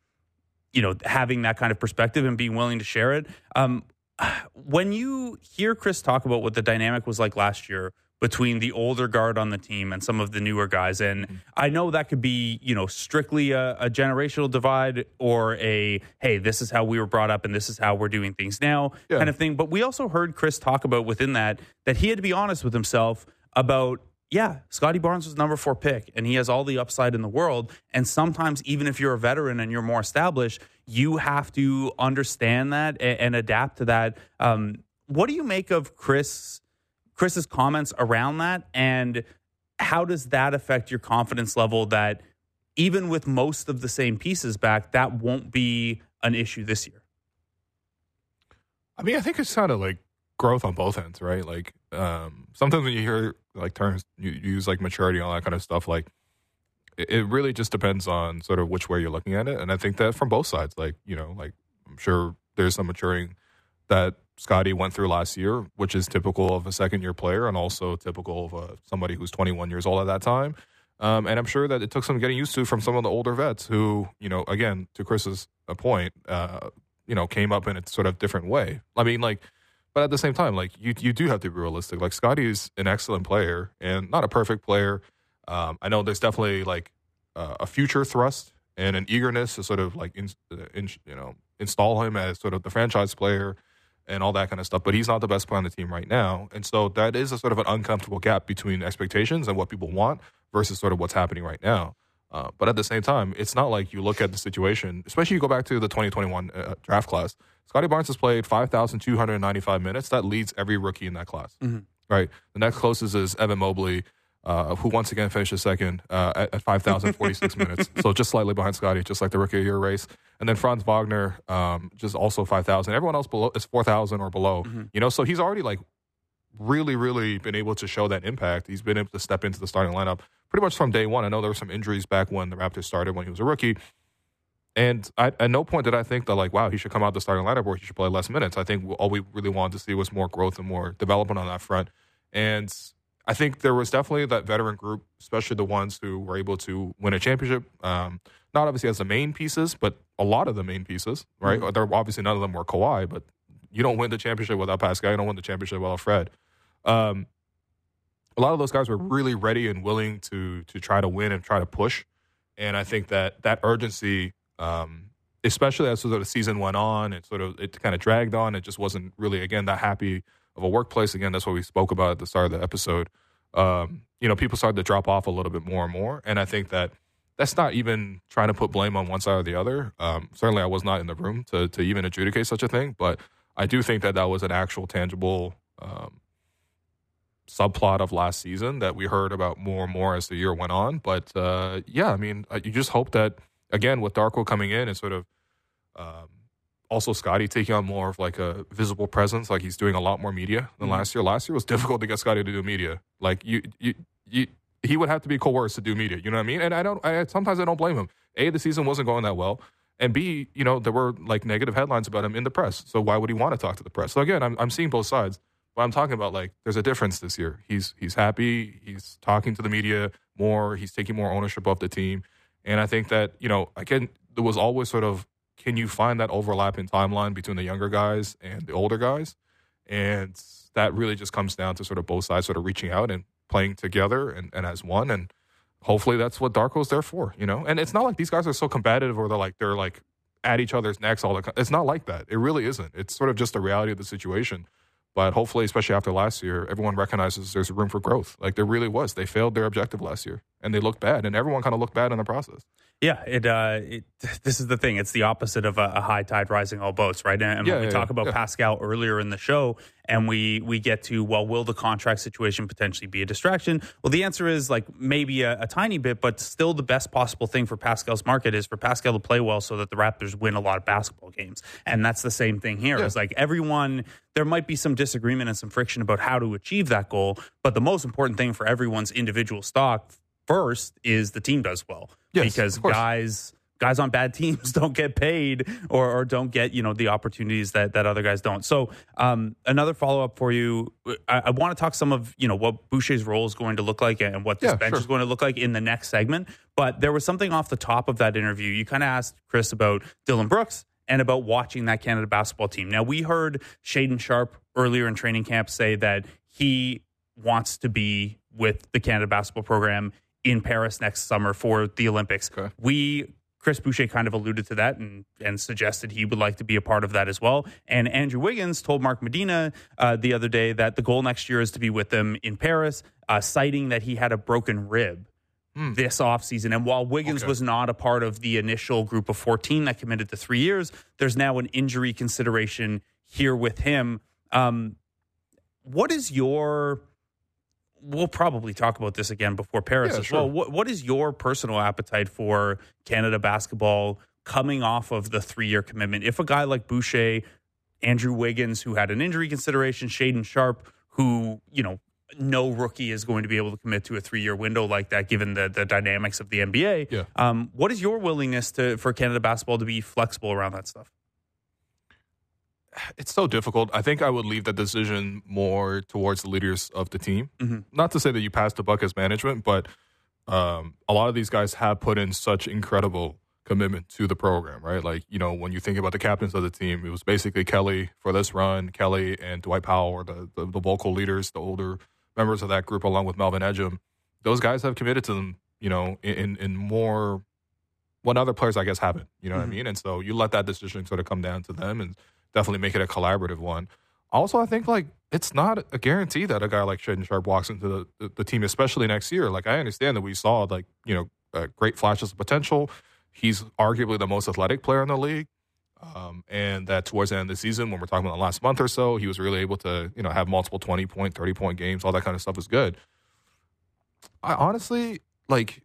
you know, having that kind of perspective and being willing to share it. Um, when you hear Chris talk about what the dynamic was like last year between the older guard on the team and some of the newer guys, and. I know that could be, you know, strictly a, a generational divide or a hey, this is how we were brought up and this is how we're doing things now Yeah. kind of thing. But we also heard Chris talk about within that that he had to be honest with himself about yeah, Scottie Barnes was number four pick, and he has all the upside in the world. And sometimes, even if you're a veteran and you're more established, you have to understand that and, and adapt to that. Um, what do you make of Chris Chris's comments around that, and how does that affect your confidence level? That even with most of the same pieces back, that won't be an issue this year. I mean, I think it's kind of like growth on both ends, right? Like um, sometimes when you hear like terms you use like maturity and all that kind of stuff, like it, it really just depends on sort of which way you're looking at it. And I think that from both sides, like you know, like I'm sure there's some maturing that Scottie went through last year, which is typical of a second year player and also typical of uh, somebody who's 21 years old at that time. Um, and I'm sure that it took some getting used to from some of the older vets who, you know, again, to Chris's uh, point, uh, you know, came up in a sort of different way. I mean, like, but at the same time, like, you you do have to be realistic. Like, Scottie is an excellent player and not a perfect player. Um, I know there's definitely like uh, a future thrust and an eagerness to sort of like, in, in, you know, install him as sort of the franchise player and all that kind of stuff. But he's not the best player on the team right now, and so that is a sort of an uncomfortable gap between expectations and what people want versus sort of what's happening right now. Uh, but at the same time, it's not like you look at the situation, especially you go back to the 2021 uh, draft class. Scottie Barnes has played 5,295 minutes. That leads every rookie in that class, right? The next closest is Evan Mobley, uh, who once again finished second uh, at, at 5,046 minutes. So just slightly behind Scottie, just like the rookie of year race. And then Franz Wagner, um, just also 5,000. Everyone else below is 4,000 or below. You know, so he's already like really, really been able to show that impact. He's been able to step into the starting lineup pretty much from day one. I know there were some injuries back when the Raptors started when he was a rookie. And I, at no point did I think that, like, wow, he should come out the starting lineup or he should play less minutes. I think all we really wanted to see was more growth and more development on that front. And I think there was definitely that veteran group, especially the ones who were able to win a championship. Um, not obviously as the main pieces, but a lot of the main pieces, right? There obviously none of them were Kawhi, but you don't win the championship without Pascal. You don't win the championship without Fred. Um, a lot of those guys were really ready and willing to to try to win and try to push. And I think that that urgency, um, especially as sort of the season went on, and sort of it kind of dragged on. It just wasn't really again that happy of a workplace. Again, that's what we spoke about at the start of the episode. Um, you know, people started to drop off a little bit more and more, and I think that that's not even trying to put blame on one side or the other. Um, certainly, I was not in the room to to even adjudicate such a thing, but I do think that that was an actual tangible um, subplot of last season that we heard about more and more as the year went on. But uh, yeah, I mean, uh, you just hope that again with Darko coming in and sort of um, also Scottie taking on more of like a visible presence, like he's doing a lot more media than mm-hmm. last year. Last year was difficult to get Scottie to do media. Like you, you, you. He would have to be coerced to do media. You know what I mean? And I don't. I sometimes I don't blame him. A, the season wasn't going that well. And B, you know, there were like negative headlines about him in the press. So why would he want to talk to the press? So again, I'm I'm seeing both sides. But I'm talking about like there's a difference this year. He's he's happy. He's talking to the media more. He's taking more ownership of the team. And I think that you know, again, there was always sort of can you find that overlap in timeline between the younger guys and the older guys? And that really just comes down to sort of both sides sort of reaching out and playing together and, and as one. And hopefully that's what Darko's there for, you know? And it's not like these guys are so competitive or they're like, they're like at each other's necks all the. It's not like that. It really isn't. It's sort of just the reality of the situation. But hopefully, especially after last year, everyone recognizes there's room for growth. Like there really was. They failed their objective last year. And they looked bad, and everyone kind of looked bad in the process. Yeah, it, uh, it. This is the thing. It's the opposite of a, a high tide rising all boats, right? And, and Yeah, when we yeah, talk yeah. about. Pascal earlier in the show, and we we get to well, will the contract situation potentially be a distraction? Well, the answer is like maybe a, a tiny bit, but still the best possible thing for Pascal's market is for Pascal to play well, so that the Raptors win a lot of basketball games. And that's the same thing here. It's like everyone. There might be some disagreement and some friction about how to achieve that goal, but the most important thing for everyone's individual stock first is the team does well. Yes, because guys guys on bad teams don't get paid or, or don't get you know the opportunities that, that other guys don't. So um, another follow-up for you. I, I want to talk some of you know what boucher's role is going to look like and what this Yeah, bench sure. is going to look like in the next segment. But there was something off the top of that interview. You kind of asked chris about Dillon Brooks and about watching that canada basketball team. Now we heard Shaedon Sharpe earlier in training camp say that he wants to be with the canada basketball program in Paris next summer for the Olympics. Okay. We Chris Boucher kind of alluded to that and and suggested he would like to be a part of that as well. And Andrew Wiggins told Mark Medina uh, the other day that the goal next year is to be with them in Paris, uh, citing that he had a broken rib this offseason. And while Wiggins Okay. was not a part of the initial group of 14 that committed to three years, there's now an injury consideration here with him. Um, what is your we'll probably talk about this again before Paris Yeah, as sure. well. What what is your personal appetite for Canada basketball coming off of the three year commitment? If a guy like Boucher, Andrew Wiggins, who had an injury consideration, Shaedon Sharpe, who you know no rookie is going to be able to commit to a three year window like that, given the the dynamics of the NBA. Yeah. Um, what is your willingness to for Canada basketball to be flexible around that stuff? It's so difficult. I think I would leave the decision more towards the leaders of the team. Mhm. Not to say that you pass the buck as management, but um, a lot of these guys have put in such incredible commitment to the program, right? Like, you know, when you think about the captains of the team, it was basically Kelly for this run. Kelly and Dwight Powell were the, the, the vocal leaders, the older members of that group, along with Melvin Ejim. Those guys have committed to them, you know, in, in more what other players, I guess, haven't. You know what I mean? And so you let that decision sort of come down to them and definitely make it a collaborative one. Also, I think like it's not a guarantee that a guy like Shaedon Sharpe walks into the, the, the team, especially next year. Like I understand that we saw like you know uh, great flashes of potential. He's arguably the most athletic player in the league, um, and that towards the end of the season, when we're talking about the last month or so, he was really able to you know have multiple twenty point, thirty point games. All that kind of stuff is good. I honestly like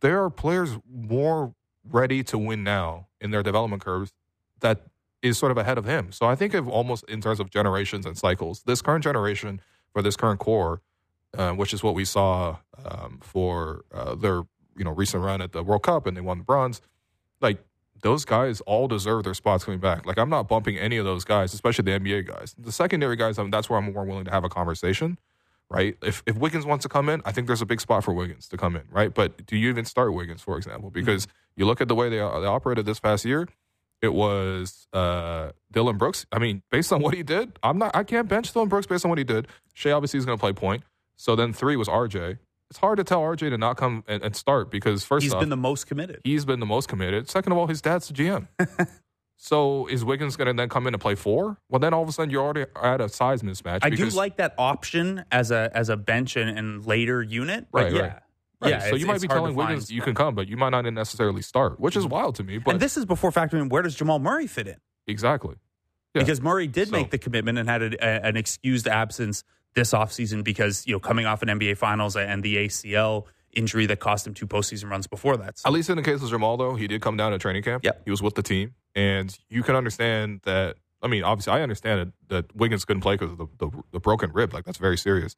there are players more ready to win now in their development curves that is sort of ahead of him. So I think of almost in terms of generations and cycles, this current generation for this current core, uh, which is what we saw um, for uh, their you know recent run at the World Cup and they won the bronze, like those guys all deserve their spots coming back. Like I'm not bumping any of those guys, especially the NBA guys. The secondary guys, I mean, that's where I'm more willing to have a conversation. Right. If if Wiggins wants to come in, I think there's a big spot for Wiggins to come in. Right. But do you even start Wiggins, for example? Because you look at the way they, they operated this past year, it was uh, Dillon Brooks. I mean, based on what he did, I'm not. I can't bench Dillon Brooks based on what he did. Shea obviously is going to play point. So then three was RJ. It's hard to tell RJ to not come and, and start because first He's off, been the most committed. he's been the most committed. Second of all, his dad's the GM. so is Wiggins going to then come in and play four? Well, then all of a sudden you're already at a size mismatch. I do because- like that option as a as a bench and, and later unit. But Right, yeah. right. Right. Yeah, so you might be telling Wiggins you can come, but you might not necessarily start, which is wild to me. But and this is before factoring in where does Jamal Murray fit in? exactly. Yeah. Because Murray did So- make the commitment and had a, a, an excused absence this offseason because, you know, coming off an NBA finals and the ACL injury that cost him two postseason runs before that. So, At least in the case of Jamal, though, he did come down to training camp. Yep. He was with the team. And you can understand that. I mean, obviously, I understand it, that Wiggins couldn't play because of the, the, the broken rib. Like, that's very serious.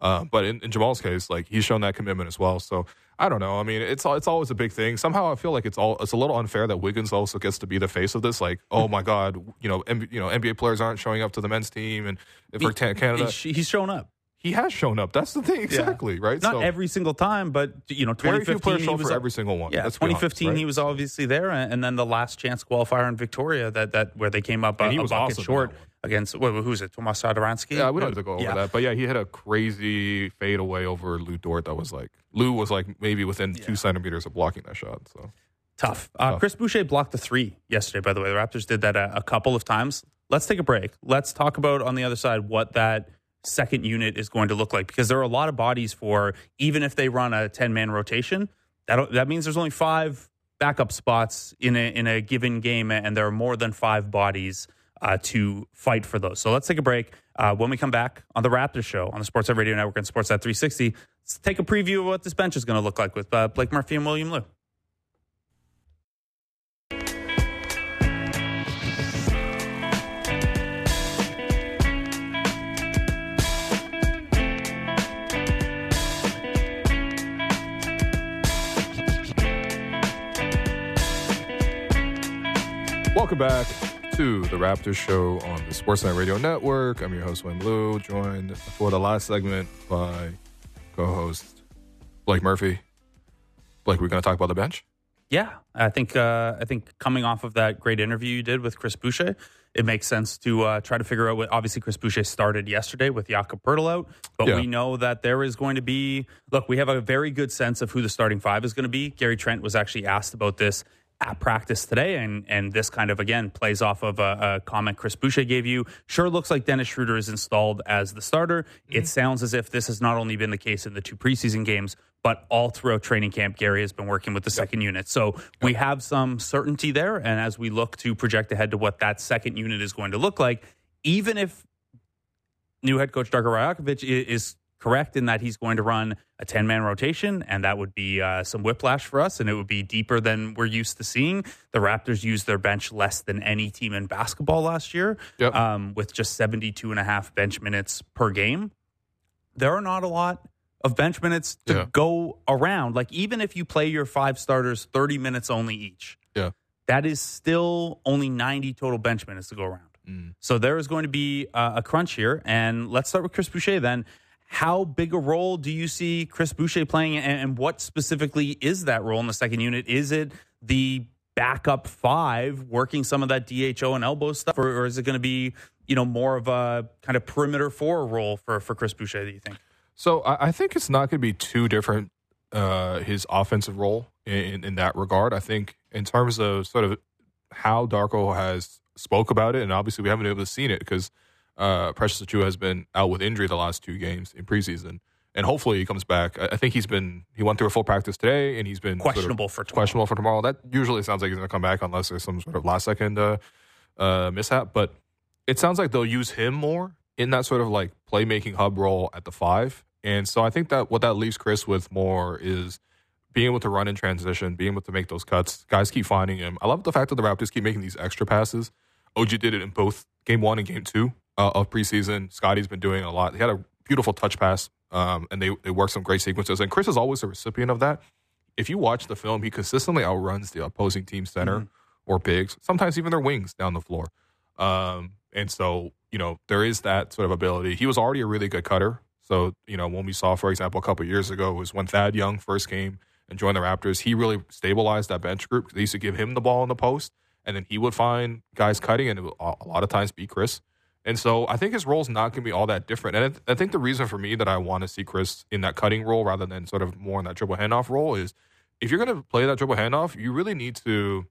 Uh, but in, in Jamal's case, like, he's shown that commitment as well. So, I don't know. I mean, it's it's always a big thing. Somehow, I feel like it's all it's a little unfair that Wiggins also gets to be the face of this. Like, oh my God, you know, M- you know, NBA players aren't showing up to the men's team, and for Ta- Canada, he's, he's shown up. He has shown up. That's the thing, exactly, right? Not So, every single time, but, you know, very few 2015, he was every single one. Yeah, Let's be honest, 2015 right? he was obviously there, and then the last chance qualifier in Victoria that that where they came up a, And he a was bucket awesome short against who's it, Tomas Satoransky? Yeah, we don't have to go over Yeah. that. But yeah, he had a crazy fade away over Lu Dort that was like Lou was like maybe within two centimeters of blocking that shot. So Tough. Uh, Tough. Chris Boucher blocked the three yesterday. By the way, the Raptors did that a, a couple of times. Let's take a break. Let's talk about on the other side what that second unit is going to look like because there are a lot of bodies for even if they run a 10 man rotation that that means there's only five backup spots in a in a given game and there are more than five bodies uh, to fight for those. So let's take a break. Uh, when we come back on the Raptors show on the Sportsnet Radio Network and Sportsnet 360 let's take a preview of what this bench is going to look like with uh, Blake Murphy and William Lou Welcome back to the Raptors show on the Sportsnet Radio Network. I'm your host, Wayne Blue, joined for the last segment by co-host Blake Murphy. Blake, we're going to talk about the bench. Yeah, I think uh, I think coming off of that great interview you did with Chris Boucher, it makes sense to uh, try to figure out what. Obviously, Chris Boucher started yesterday with Jakob Poeltl out, but Yeah. we know that there is going to be. Look, we have a very good sense of who the starting five is going to be. Gary Trent was actually asked about this at practice today, and and this kind of again plays off of a, a comment Chris Boucher gave you. Sure, looks like Dennis Schroeder is installed as the starter. It mm-hmm. sounds as if this has not only been the case in the two preseason games, but all throughout training camp, Gary has been working with the second unit. So we have some certainty there, and as we look to project ahead to what that second unit is going to look like, even if new head coach Darko Rajakovic is correct in that he's going to run a 10 man rotation, and that would be uh, some whiplash for us, and it would be deeper than we're used to seeing. The Raptors used their bench less than any team in basketball last year, Yep. um, with just 72 and a half bench minutes per game. There are not a lot of bench minutes to Yeah. go around. Like, even if you play your five starters 30 minutes only each, Yeah. that is still only 90 total bench minutes to go around. Mm. So there is going to be uh, a crunch here. And let's start with Chris Boucher then. How big a role do you see Chris Boucher playing, and, and what specifically is that role in the second unit? Is it the backup five working some of that DHO and elbow stuff, or, or is it going to be you know more of a kind of perimeter four role for for Chris Boucher? Do you think? So I, I think it's not going to be too different uh, his offensive role in, in that regard. I think in terms of sort of how Darko has spoke about it, and obviously we haven't been able to see it because uh, Precious Achiuwa has been out with injury the last two games in preseason, and hopefully he comes back. I, I think he's been he went through a full practice today, and he's been sort of Questionable for tomorrow. questionable for tomorrow. That usually sounds like he's going to come back unless there's some sort of last second uh, uh, mishap. But it sounds like they'll use him more in that sort of like playmaking hub role at the five. And so I think that what that leaves Chris with more is being able to run in transition, being able to make those cuts. Guys keep finding him. I love the fact that the Raptors keep making these extra passes. OG did it in both game one and game two uh, of preseason. Scottie's been doing a lot. He had a beautiful touch pass, um, and they, they worked some great sequences. And Chris is always a recipient of that. If you watch the film, he consistently outruns the opposing team center or bigs, sometimes even their wings down the floor. Um, and so, you know, there is that sort of ability. He was already a really good cutter. So, you know, when we saw, for example, a couple of years ago was when Thad Young first came and joined the Raptors, he really stabilized that bench group. They used to give him the ball in the post, and then he would find guys cutting, and it would a lot of times be Chris. And so I think his role is not going to be all that different. And I, th- I think the reason for me that I want to see Chris in that cutting role rather than sort of more in that dribble handoff role is if you're going to play that dribble handoff, you really need to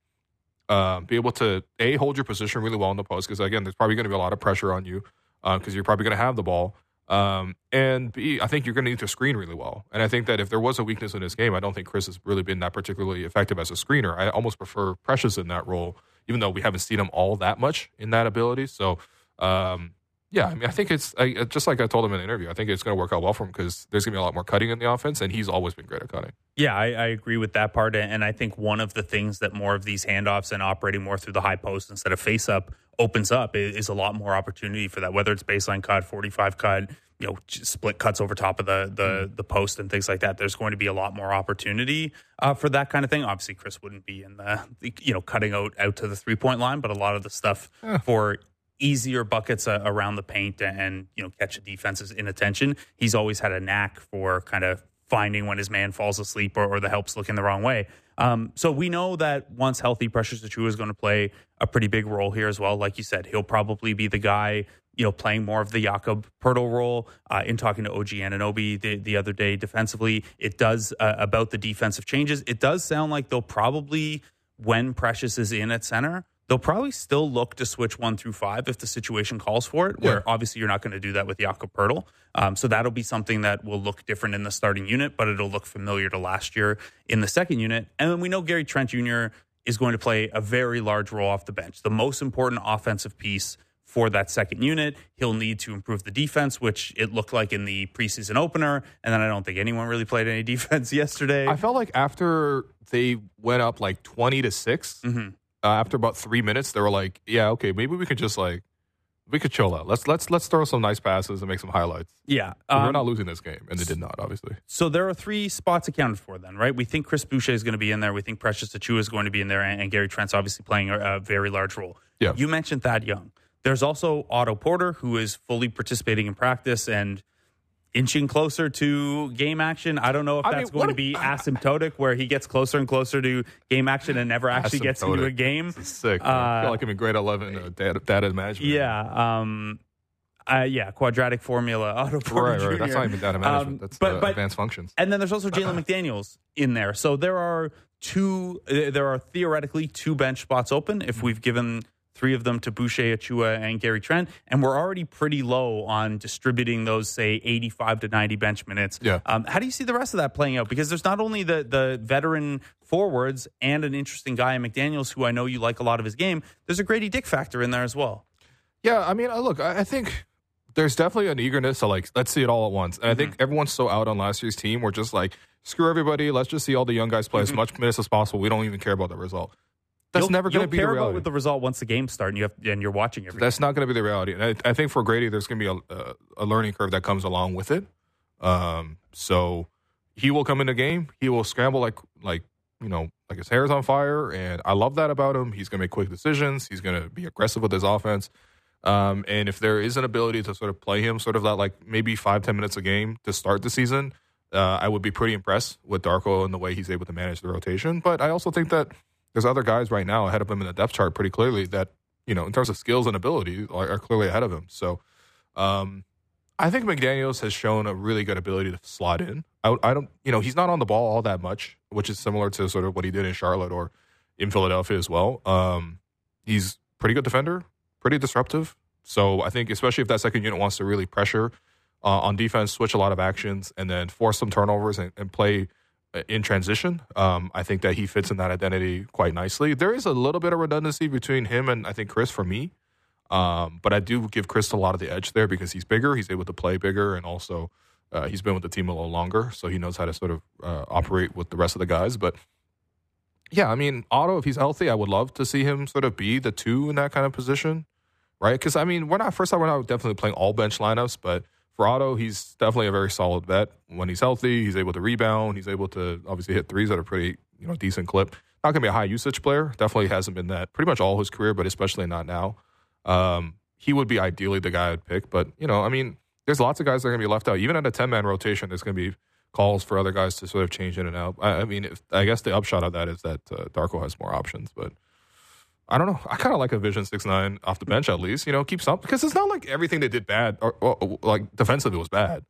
uh, be able to a hold your position really well in the post because again, there's probably going to be a lot of pressure on you because you're probably going to have the ball. Um, and B, I think you're going to need to screen really well. And I think that if there was a weakness in this game, I don't think Chris has really been that particularly effective as a screener. I almost prefer Precious in that role, even though we haven't seen him all that much in that ability. So, um, yeah, I mean, I think it's I, just like I told him in the interview. I think it's going to work out well for him because there's going to be a lot more cutting in the offense, and he's always been great at cutting. Yeah, I, I agree with that part. And I think one of the things that more of these handoffs and operating more through the high post instead of face up opens up is, a lot more opportunity for that, whether it's baseline cut, 45 cut, you know, split cuts over top of the, the, the post and things like that. There's going to be a lot more opportunity uh, for that kind of thing. Obviously, Chris wouldn't be in the, you know, cutting out, out to the three point line, but a lot of the stuff for easier buckets uh, around the paint and you know catch defense's inattention. He's always had a knack for kind of finding when his man falls asleep or, or the help's looking the wrong way. Um, so we know that once healthy, Precious Achiuwa is going to play a pretty big role here as well. Like you said, he'll probably be the guy you know playing more of the Jakob Poeltl role. Uh, in talking to OG Anunoby the, the other day defensively, it does uh, about the defensive changes. It does sound like they'll probably when Precious is in at center, They'll probably still look to switch one through five if the situation calls for it. Where Yeah. obviously you're not going to do that with Jakob Poeltl. Um, so that'll be something that will look different in the starting unit, but it'll look familiar to last year in the second unit. And then we know Gary Trent Jr. is going to play a very large role off the bench, the most important offensive piece for that second unit. He'll need to improve the defense, which it looked like in the preseason opener. And then I don't think anyone really played any defense yesterday. I felt like after they went up like twenty to 6 Mhm. Uh, after about three minutes, they were like, "Yeah, okay, maybe we could just like we could chill out. Let's let's let's throw some nice passes and make some highlights. yeah. we're um, not losing this game, and they did not, obviously. So there are three spots accounted for then, right? We think Chris Boucher is going to be in there. We think Precious Achiuwa is going to be in there, and, and Gary Trent's obviously playing a, a very large role. Yeah. You mentioned Thad Young. There's also Otto Porter, who is fully participating in practice and inching closer to game action. I don't know if I that's mean, going to if- be asymptotic, where he gets closer and closer to game action and never actually gets into a Asymptotic. game. It's sick. man. I Uh, feel like I'm in grade eleven uh, data, data management. Yeah. Um, uh, yeah, quadratic formula, Otto Porter right, right. Jr. That's not even data management. Um, That's but- uh, but- advanced functions. And then there's also Jalen McDaniels in there. So there are two, uh, there are theoretically two bench spots open if we've given three of them to Boucher, Achiuwa, and Gary Trent. And we're already pretty low on distributing those, say, 85 to 90 bench minutes. Yeah. Um, how do you see the rest of that playing out? Because there's not only the, the veteran forwards and an interesting guy in McDaniels, who I know you like a lot of his game, there's a Grady Dick factor in there as well. Yeah, I mean, uh, look, I I think there's definitely an eagerness to like let's see it all at once, and I Mm-hmm. think everyone's so out on last year's team. We're just like screw everybody. Let's just see all the young guys play as much minutes as possible. We don't even care about the result. That's. You'll- never going you'll to be care the about reality. with the result once the game starts and you have and you're watching everything. That's not going to be the reality. And I, I think for Grady, there's going to be a, a, a learning curve that comes along with it. Um, so he will come in the game. He will scramble like like you know like his hair's on fire, and I love that about him. He's going to make quick decisions. He's going to be aggressive with his offense. Um, and if there is an ability to sort of play him, sort of that like maybe five ten minutes a game to start the season, uh, I would be pretty impressed with Darko and the way he's able to manage the rotation. But I also think that there's other guys right now ahead of him in the depth chart pretty clearly that you know in terms of skills and ability are, are clearly ahead of him. So um, I think McDaniel's has shown a really good ability to slot in. I, I don't, you know, he's not on the ball all that much, which is similar to sort of what he did in Charlotte or in Philadelphia as well. Um, he's pretty good defender, pretty disruptive. So I think, especially if that second unit wants to really pressure uh, on defense, switch a lot of actions, and then force some turnovers and, and play in transition, um, I think that he fits in that identity quite nicely. There is a little bit of redundancy between him and I think Chris for me. Um, but I do give Chris a lot of the edge there because he's bigger, he's able to play bigger, and also uh, he's been with the team a little longer, so he knows how to sort of uh, operate with the rest of the guys. But yeah, I mean, Otto, if he's healthy, I would love to see him sort of be the two in that kind of position, right? Because I mean, we're not first time we're not definitely playing all bench lineups, but for Otto, he's definitely a very solid vet. When he's healthy, he's able to rebound. He's able to obviously hit threes at a pretty you know decent clip. Not gonna be a high usage player. Definitely hasn't been that pretty much all his career, but especially not now. Um, he would be ideally the guy I'd pick, but you know, I mean, there's lots of guys that are gonna be left out. Even at a ten man rotation, there's gonna be calls for other guys to sort of change in and out. I, I mean, if, I guess the upshot of that is that uh, Darko has more options, but I don't know. I kind of like a Vision six nine off the bench at least. You know, keep some because it's not like everything they did bad or, or, or, like defensively was bad.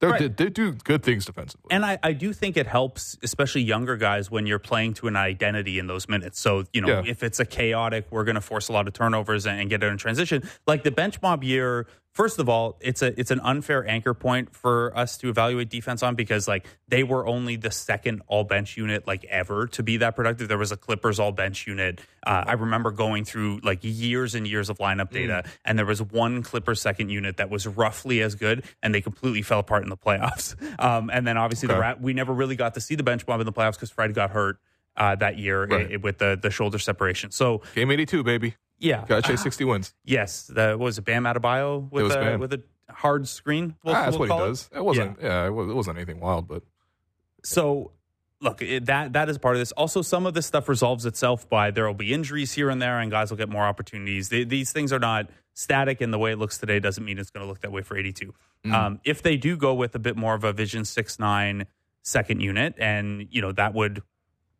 They're, Right. they, they do good things defensively. And I, I do think it helps, especially younger guys, when you're playing to an identity in those minutes. So, you know, Yeah. if it's a chaotic, we're going to force a lot of turnovers and, and get it in transition. Like the bench mob year, first of all, it's a it's an unfair anchor point for us to evaluate defense on because like they were only the second all bench unit like ever to be that productive. There was a Clippers all bench unit. Uh, I remember going through like years and years of lineup data, and there was one Clippers second unit that was roughly as good, and they completely fell apart in the playoffs. Um, and then obviously the Okay. rat, we never really got to see the bench mob in the playoffs because Fred got hurt uh, that year Right. i- with the the shoulder separation. So Game eighty two, baby. Yeah, Got to chase sixty wins. yes, that was a Bam Adebayo with a Bam. with a hard screen? We'll- ah, that's we'll what he call it? does. It wasn't. Yeah, it, was, wasn't anything wild, but So, look, it, that that is part of this. Also, some of this stuff resolves itself by there will be injuries here and there, and guys will get more opportunities. They, these things are not static, and the way it looks today doesn't mean it's going to look that way for 82. Um, if they do go with a bit more of a Vision six nine second unit, and you know that would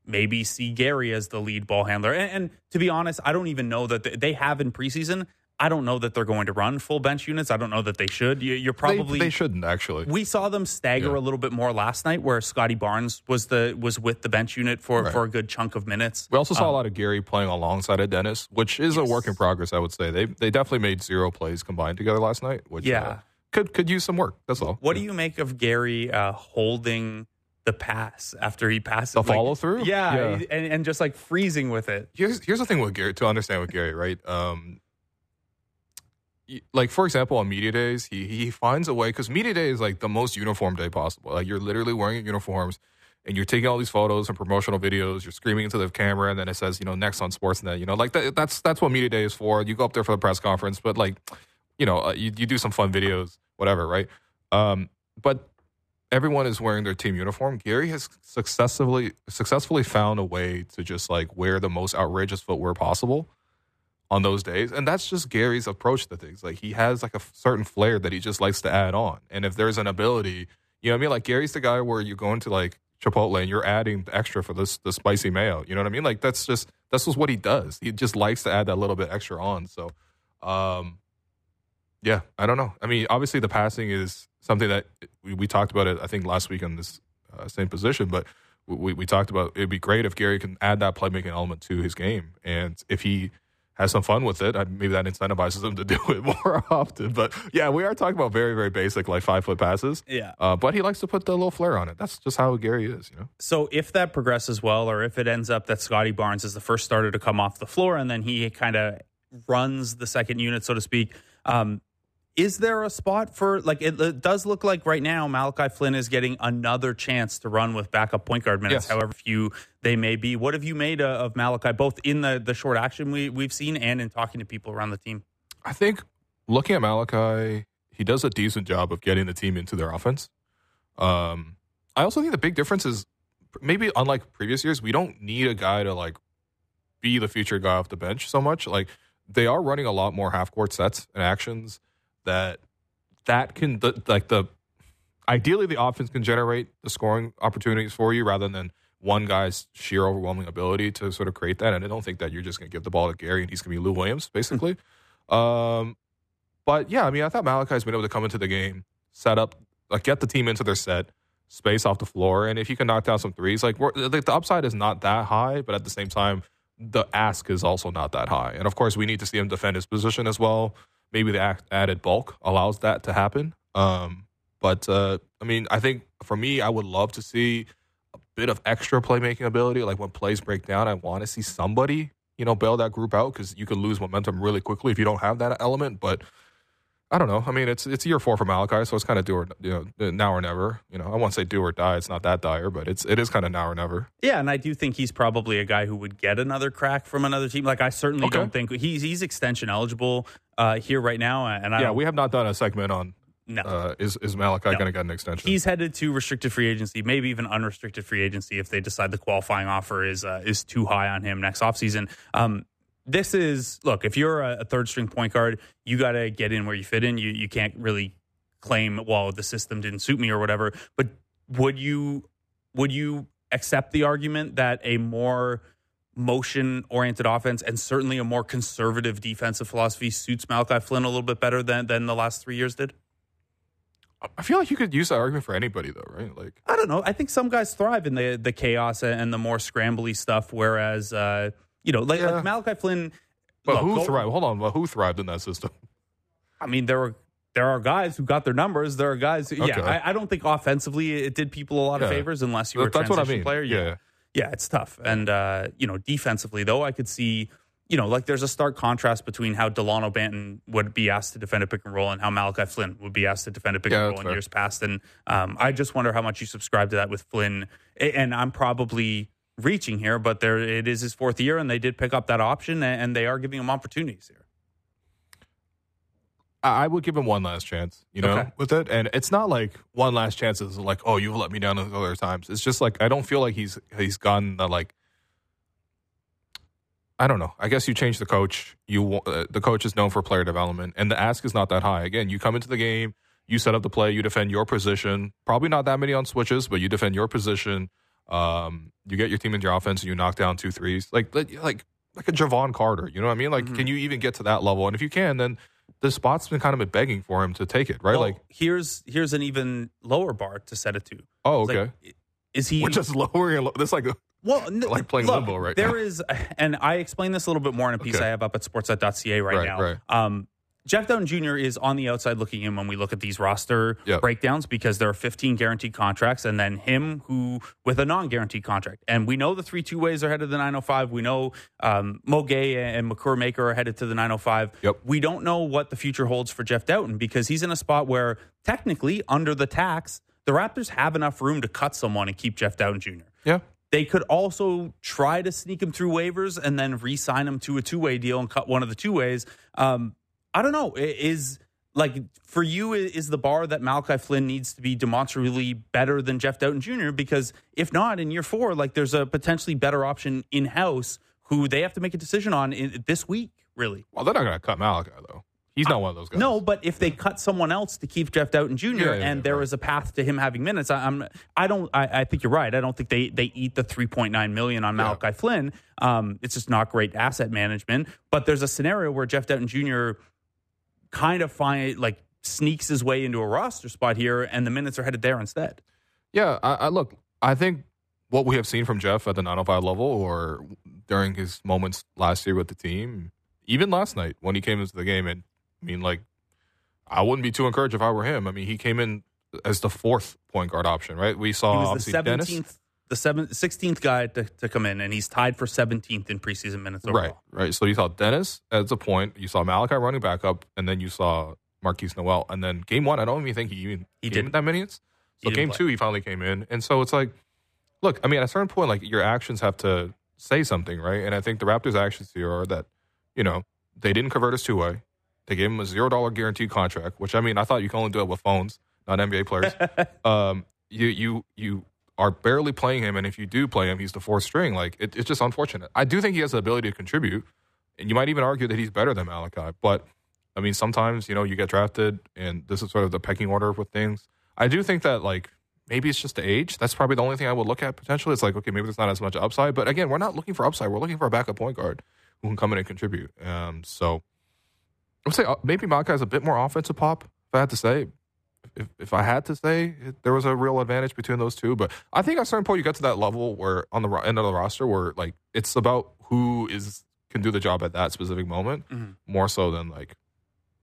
maybe see Gary as the lead ball handler. And, and to be honest, I don't even know that they, they have in preseason. I don't know that they're going to run full bench units. I don't know that they should. You, you're probably they, shouldn't actually. we saw them stagger Yeah. a little bit more last night, where Scottie Barnes was the was with the bench unit for Right. for a good chunk of minutes. We also saw a Um, lot of Gary playing alongside of Dennis, which is a work in progress. I would say they they definitely made zero plays combined together last night, which Yeah. uh, could could use some work. That's all. What do you make of Gary uh, holding the pass after he passes? The Like, follow through? Yeah, Yeah. And, and just like freezing with it. here's here's the thing with Gary to understand with Gary, right? Um, like for example, on media days, he he finds a way because media day is like the most uniform day possible. Like you're literally wearing uniforms and you're taking all these photos and promotional videos. You're screaming into the camera, and then it says, you know, next on Sportsnet. You know, like that, that's that's what media day is for. You go up there for the press conference, but like, you know, uh, you you do some fun videos, whatever, right? Um, but everyone is wearing their team uniform. Gary has successfully successfully found a way to just like wear the most outrageous footwear possible on those days, and that's just Gary's approach to things. Like he has like a certain flair that he just likes to add on, and if there's an ability, you know what I mean. Like Gary's the guy where you go into like Chipotle and you're adding extra for this the spicy mayo. You know what I mean? Like that's just that's just what he does. He just likes to add that little bit extra on. So, um, yeah, I don't know. I mean, obviously the passing is something that we, we talked about it. I think last week on this uh, same position, but we, we talked about it'd be great if Gary can add that playmaking element to his game, and if he has some fun with it, maybe that incentivizes him to do it more often. But yeah, we are talking about very very basic like five foot passes. Yeah. Uh, but he likes to put the little flair on it. That's just how Gary is, you know. So if that progresses well, or if it ends up that Scottie Barnes is the first starter to come off the floor, and then he kind of runs the second unit, so to speak. Um, is there a spot for like it, it does look like right now Malachi Flynn is getting another chance to run with backup point guard minutes, Yes. however few they may be. What have you made uh, of Malachi, both in the the short action we we've seen and in talking to people around the team? I think looking at Malachi, he does a decent job of getting the team into their offense. Um, I also think the big difference is maybe unlike previous years, we don't need a guy to like be the future guy off the bench so much. Like they are running a lot more half court sets and actions that that can the, like the ideally the offense can generate the scoring opportunities for you rather than one guy's sheer overwhelming ability to sort of create that. And I don't think that you're just going to give the ball to Gary and he's going to be Lou Williams basically. um, but yeah, I mean, I thought Malachi's been able to come into the game, set up, like get the team into their set, space off the floor, and if he can knock down some threes, like we're, the, the upside is not that high, but at the same time, the ask is also not that high. And of course, we need to see him defend his position as well. Maybe the added bulk allows that to happen. Um, but uh, I mean, I think for me, I would love to see a bit of extra playmaking ability. Like when plays break down, I want to see somebody, you know, bail that group out because you could lose momentum really quickly if you don't have that element. But I don't know. I mean, it's it's year four for Malachi, so it's kind of do or you know now or never. You know, I won't say do or die. It's not that dire, but it's it is kind of now or never. Yeah, and I do think he's probably a guy who would get another crack from another team. Like I certainly Okay. don't think he's he's extension eligible uh, here right now, and I yeah, we have not done a segment on no. uh, is is Malachi going to get an extension? He's headed to restricted free agency, maybe even unrestricted free agency if they decide the qualifying offer is uh, is too high on him next offseason. Um, this is look, if you're a, a third string point guard, you got to get in where you fit in. You you can't really claim, well, the system didn't suit me or whatever. But would you would you accept the argument that a more motion oriented offense and certainly a more conservative defensive philosophy suits Malachi Flynn a little bit better than than the last three years did? I feel like you could use that argument for anybody, though, right? Like, I don't know. I think some guys thrive in the the chaos and the more scrambly stuff, whereas uh, you know, like, Yeah. like Malachi Flynn. but look, who go- thrived? Hold on, but who thrived in that system? I mean, there were there are guys who got their numbers. There are guys. Who, Okay. Yeah, I, I don't think offensively it did people a lot of favors unless you were a That's what I transition mean. player. Yeah. yeah, it's tough. And uh, you know, defensively though, I could see. You know, like there's a stark contrast between how Delano Banton would be asked to defend a pick and roll and how Malachi Flynn would be asked to defend a pick Yeah, and roll in fair. years past. And um, I just wonder how much you subscribe to that with Flynn. And I'm probably reaching here, but there it is his fourth year, and they did pick up that option, and they are giving him opportunities here. I would give him one last chance, you know, Okay. with it. And it's not like one last chance is like, oh, you've let me down other times. It's just like I don't feel like he's he's gotten the like. I don't know. I guess you change the coach. You uh, the coach is known for player development, and the ask is not that high. Again, you come into the game, you set up the play, you defend your position. Probably not that many on switches, but you defend your position. Um, you get your team into your offense, and you knock down two threes. Like like- like a Jevon Carter. You know what I mean? Mm-hmm. Like, can you even get to that level? And if you can, then the spot's been kind of been begging for him to take it, right? Well, like, here's here's an even lower bar to set it to. oh, It's like, okay, is he we're just lowering. low- That's like a, Well, n- like playing look, limbo right There now. is, and I explain this a little bit more in a piece Okay. I have up at sportsnet.ca right, Right, now. right. Um, Jeff Dowtin Jr. is on the outside looking in when we look at these roster Yep. breakdowns because there are 15 guaranteed contracts and then him who with a non-guaranteed contract. And we know the three two ways are headed to the 905. We know um, Mo Gueye and Makur Maker are headed to the 905. Yep. We don't know what the future holds for Jeff Dowtin because he's in a spot where technically under the tax, the Raptors have enough room to cut someone and keep Jeff Dowtin Jr. yeah. They could also try to sneak him through waivers and then re-sign him to a two-way deal and cut one of the two ways. Um, I don't know. Is like for you, is the bar that Malachi Flynn needs to be demonstrably better than Jeff Dowtin Jr. Because if not, in year four, like there's a potentially better option in house who they have to make a decision on in, this week. Really, Well, they're not going to cut Malachi though. He's not one of those guys. no, but if they cut someone else to keep Jeff Dowtin Jr. Yeah, yeah, and yeah, there right. is a path to him having minutes, I, I'm I don't I, I think you're right. I don't think they they eat the 3.9 million on. Malachi Flynn. Um, it's just not great asset management. But there's a scenario where Jeff Dowtin Jr. kind of find like sneaks his way into a roster spot here, and the minutes are headed there instead. Yeah, I, I look. I think what we have seen from Jeff at the 905 level, or during his moments last year with the team, even last night when he came into the game, and I mean, like, I wouldn't be too encouraged if I were him. I mean, he came in as the fourth point guard option, right? We saw obviously Dennis, 17th, the seven, 16th guy to, to come in, and he's tied for 17th in preseason minutes overall. right? Right. So you saw Dennis as a point, you saw Malachi running back up, and then you saw Markquis Nowell, and then game one, I don't even think he even He in that minutes. He So game play. two, he finally came in, and so it's like, look, I mean, at a certain point, like your actions have to say something, right? And I think the Raptors' actions here are that, you know, they didn't convert his two way. They gave him a zero dollar guaranteed contract, which I mean, I thought you can only do it with phones, not NBA players. um, you you you are barely playing him, and if you do play him, he's the fourth string. Like it, it's just unfortunate. I do think he has the ability to contribute, and you might even argue that he's better than Malachi. But I mean, sometimes you know you get drafted, and this is sort of the pecking order with things. I do think that like maybe it's just the age. That's probably the only thing I would look at potentially. It's like okay, maybe there's not as much upside, but again, we're not looking for upside. We're looking for a backup point guard who can come in and contribute. Um, so I would say uh, maybe Malachi has a bit more offensive pop. If I had to say, if if I had to say, it, there was a real advantage between those two. But I think at a certain point you get to that level where on the ro- end of the roster where like it's about who is can do the job at that specific moment Mhm. more so than like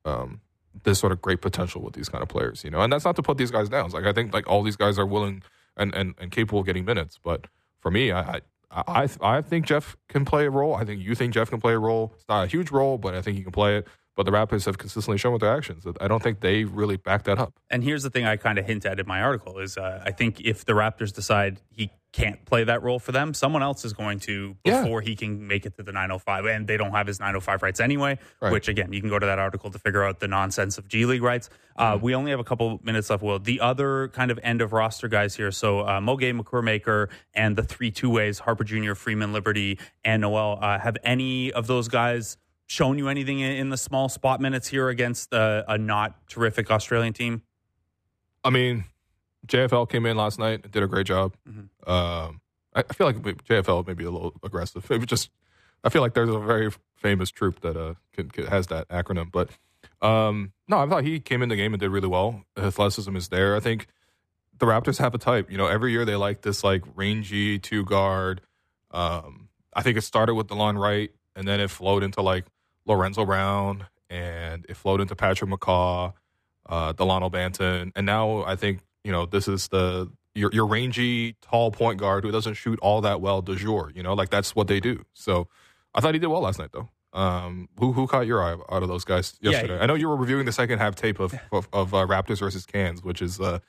um this sort of great potential with these kind of players, you know. And that's not to put these guys down. It's like I think like all these guys are willing and and, and capable of getting minutes. But for me, I. I I I think Jeff can play a role. I think you think Jeff can play a role. It's not a huge role, but I think he can play it. But the Raptors have consistently shown with their actions that I don't think they really back that up. And here's the thing I kind of hint at in my article is uh, I think if the Raptors decide he can't play that role for them, someone else is going to Yeah. before he can make it to the 905. And they don't have his 905 rights anyway, Right. which again, you can go to that article to figure out the nonsense of G League rights. Uh, Mm-hmm. we only have a couple minutes left, Will. The other kind of end of roster guys here. So uh, Moge Makur Maker and the three two ways, Harper Jr., Freeman, Liberty, and Nowell. Uh, have any of those guys shown you anything in, the small spot minutes here against uh, a not terrific Australian team? I mean, JFL came in last night and did a great job. Mhm. Um, I, I feel like JFL may be a little aggressive. Maybe just I feel like there's a very famous troop that uh can, can, has that acronym. But um, no, I thought he came in the game and did really well. Athleticism is there. I think the Raptors have a type. You know, every year they like this like rangy two guard. Um, I think it started with Delon Wright, and then it flowed into like Lorenzo Brown, and it flowed into Patrick McCaw, uh, Delano Banton, and now I think you know this is the your your rangy tall point guard who doesn't shoot all that well de jour. You know, like that's what they do. So I thought he did well last night, though. Um, who who caught your eye out of those guys yesterday? Yeah? I know you were reviewing the second half tape of of, of uh, Raptors versus Cairns, which is uh,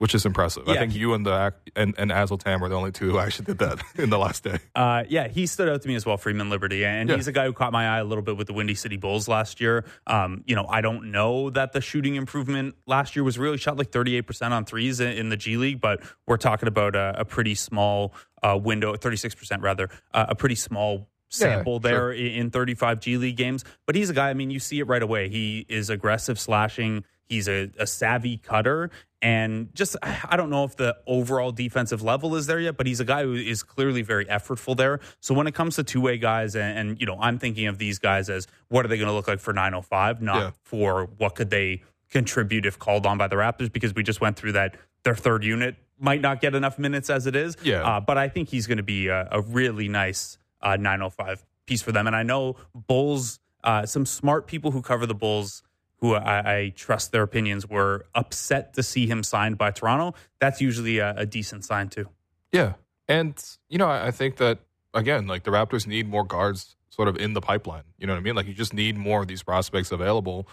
which is impressive. I think you and the and and Azotam were the only two who actually did that in the last day. Uh, yeah, he stood out to me as well, Freeman Liberty, and Yeah. he's a guy who caught my eye a little bit with the Windy City Bulls last year. Um, you know, I don't know that the shooting improvement last year was really shot like 38% on threes in, in the G League, but we're talking about a, a pretty small uh, window, 36% rather, uh, a pretty small sample Yeah, there sure. in, in 35 G League games. But he's a guy, I mean, you see it right away. He is aggressive slashing. He's a, a savvy cutter, And just, I don't know if the overall defensive level is there yet, but he's a guy who is clearly very effortful there. So when it comes to two way guys, and, and, you know, I'm thinking of these guys as what are they going to look like for 905, not Yeah. for what could they contribute if called on by the Raptors, because we just went through that. Their third unit might not get enough minutes as it is. Yeah. Uh, but I think he's going to be a, a really nice uh, 905 piece for them. And I know Bulls, uh, some smart people who cover the Bulls, who I, I trust their opinions, were upset to see him signed by Toronto. That's usually a, a decent sign too. Yeah. And, you know, I I think that, again, like the Raptors need more guards sort of in the pipeline. You know what I mean? Like you just need more of these prospects available.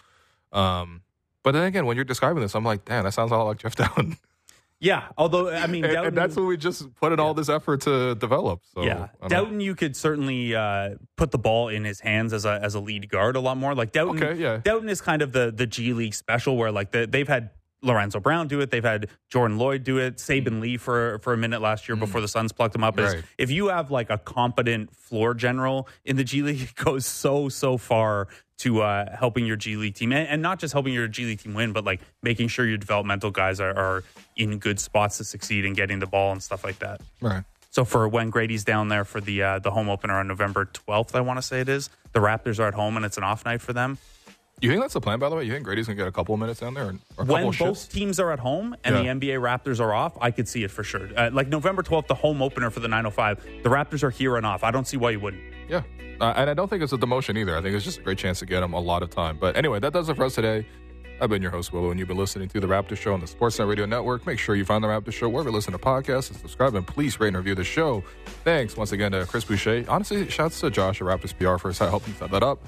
Um, but then again, when you're describing this, I'm like, damn, that sounds a lot like Jeff Dowtin. Yeah, although I mean, and, Dowtin- and that's what we just put in all this effort to develop. So, yeah, know. Dowtin, you could certainly uh, put the ball in his hands as a as a lead guard a lot more. Like Dowtin, Okay, yeah. Dowtin is kind of the the G League special where like the, they've had Lorenzo Brown do it, they've had Jordan Loyd do it, Saben Lee for for a minute last year before the Suns plucked him up. Is. Right. If you have like a competent floor general in the G League, it goes so so far to uh, helping your G League team, and, and not just helping your G League team win, but like making sure your developmental guys are, are in good spots to succeed and getting the ball and stuff like that. Right. So for when Gradey's down there for the uh, the home opener on November 12th, I want to say it is. The Raptors are at home and it's an off night for them. You think that's the plan, by the way? You think Gradey's going to get a couple of minutes down there? Or, or a When couple both shifts? teams are at home and Yeah. the NBA Raptors are off, I could see it for sure. Uh, like November 12th, the home opener for the 905, the Raptors are here and off. I don't see why you wouldn't. Yeah. Uh, and I don't think it's a demotion either. I think it's just a great chance to get him a lot of time. But anyway, that does it for us today. I've been your host, Will Lou, and you've been listening to The Raptor Show on the Sportsnet Radio Network. Make sure you find The Raptor Show wherever you listen to podcasts and subscribe, and please rate and review the show. Thanks once again to Chris Boucher. Honestly, shouts to Josh at Raptors PR for helping set that up.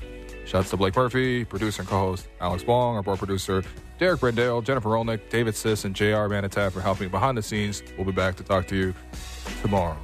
Shouts to Blake Murphy, producer and co-host Alex Wong, our board producer Derek Brendale, Jennifer Rolnick, David Siss, and JR Manitat for helping behind the scenes. We'll be back to talk to you tomorrow.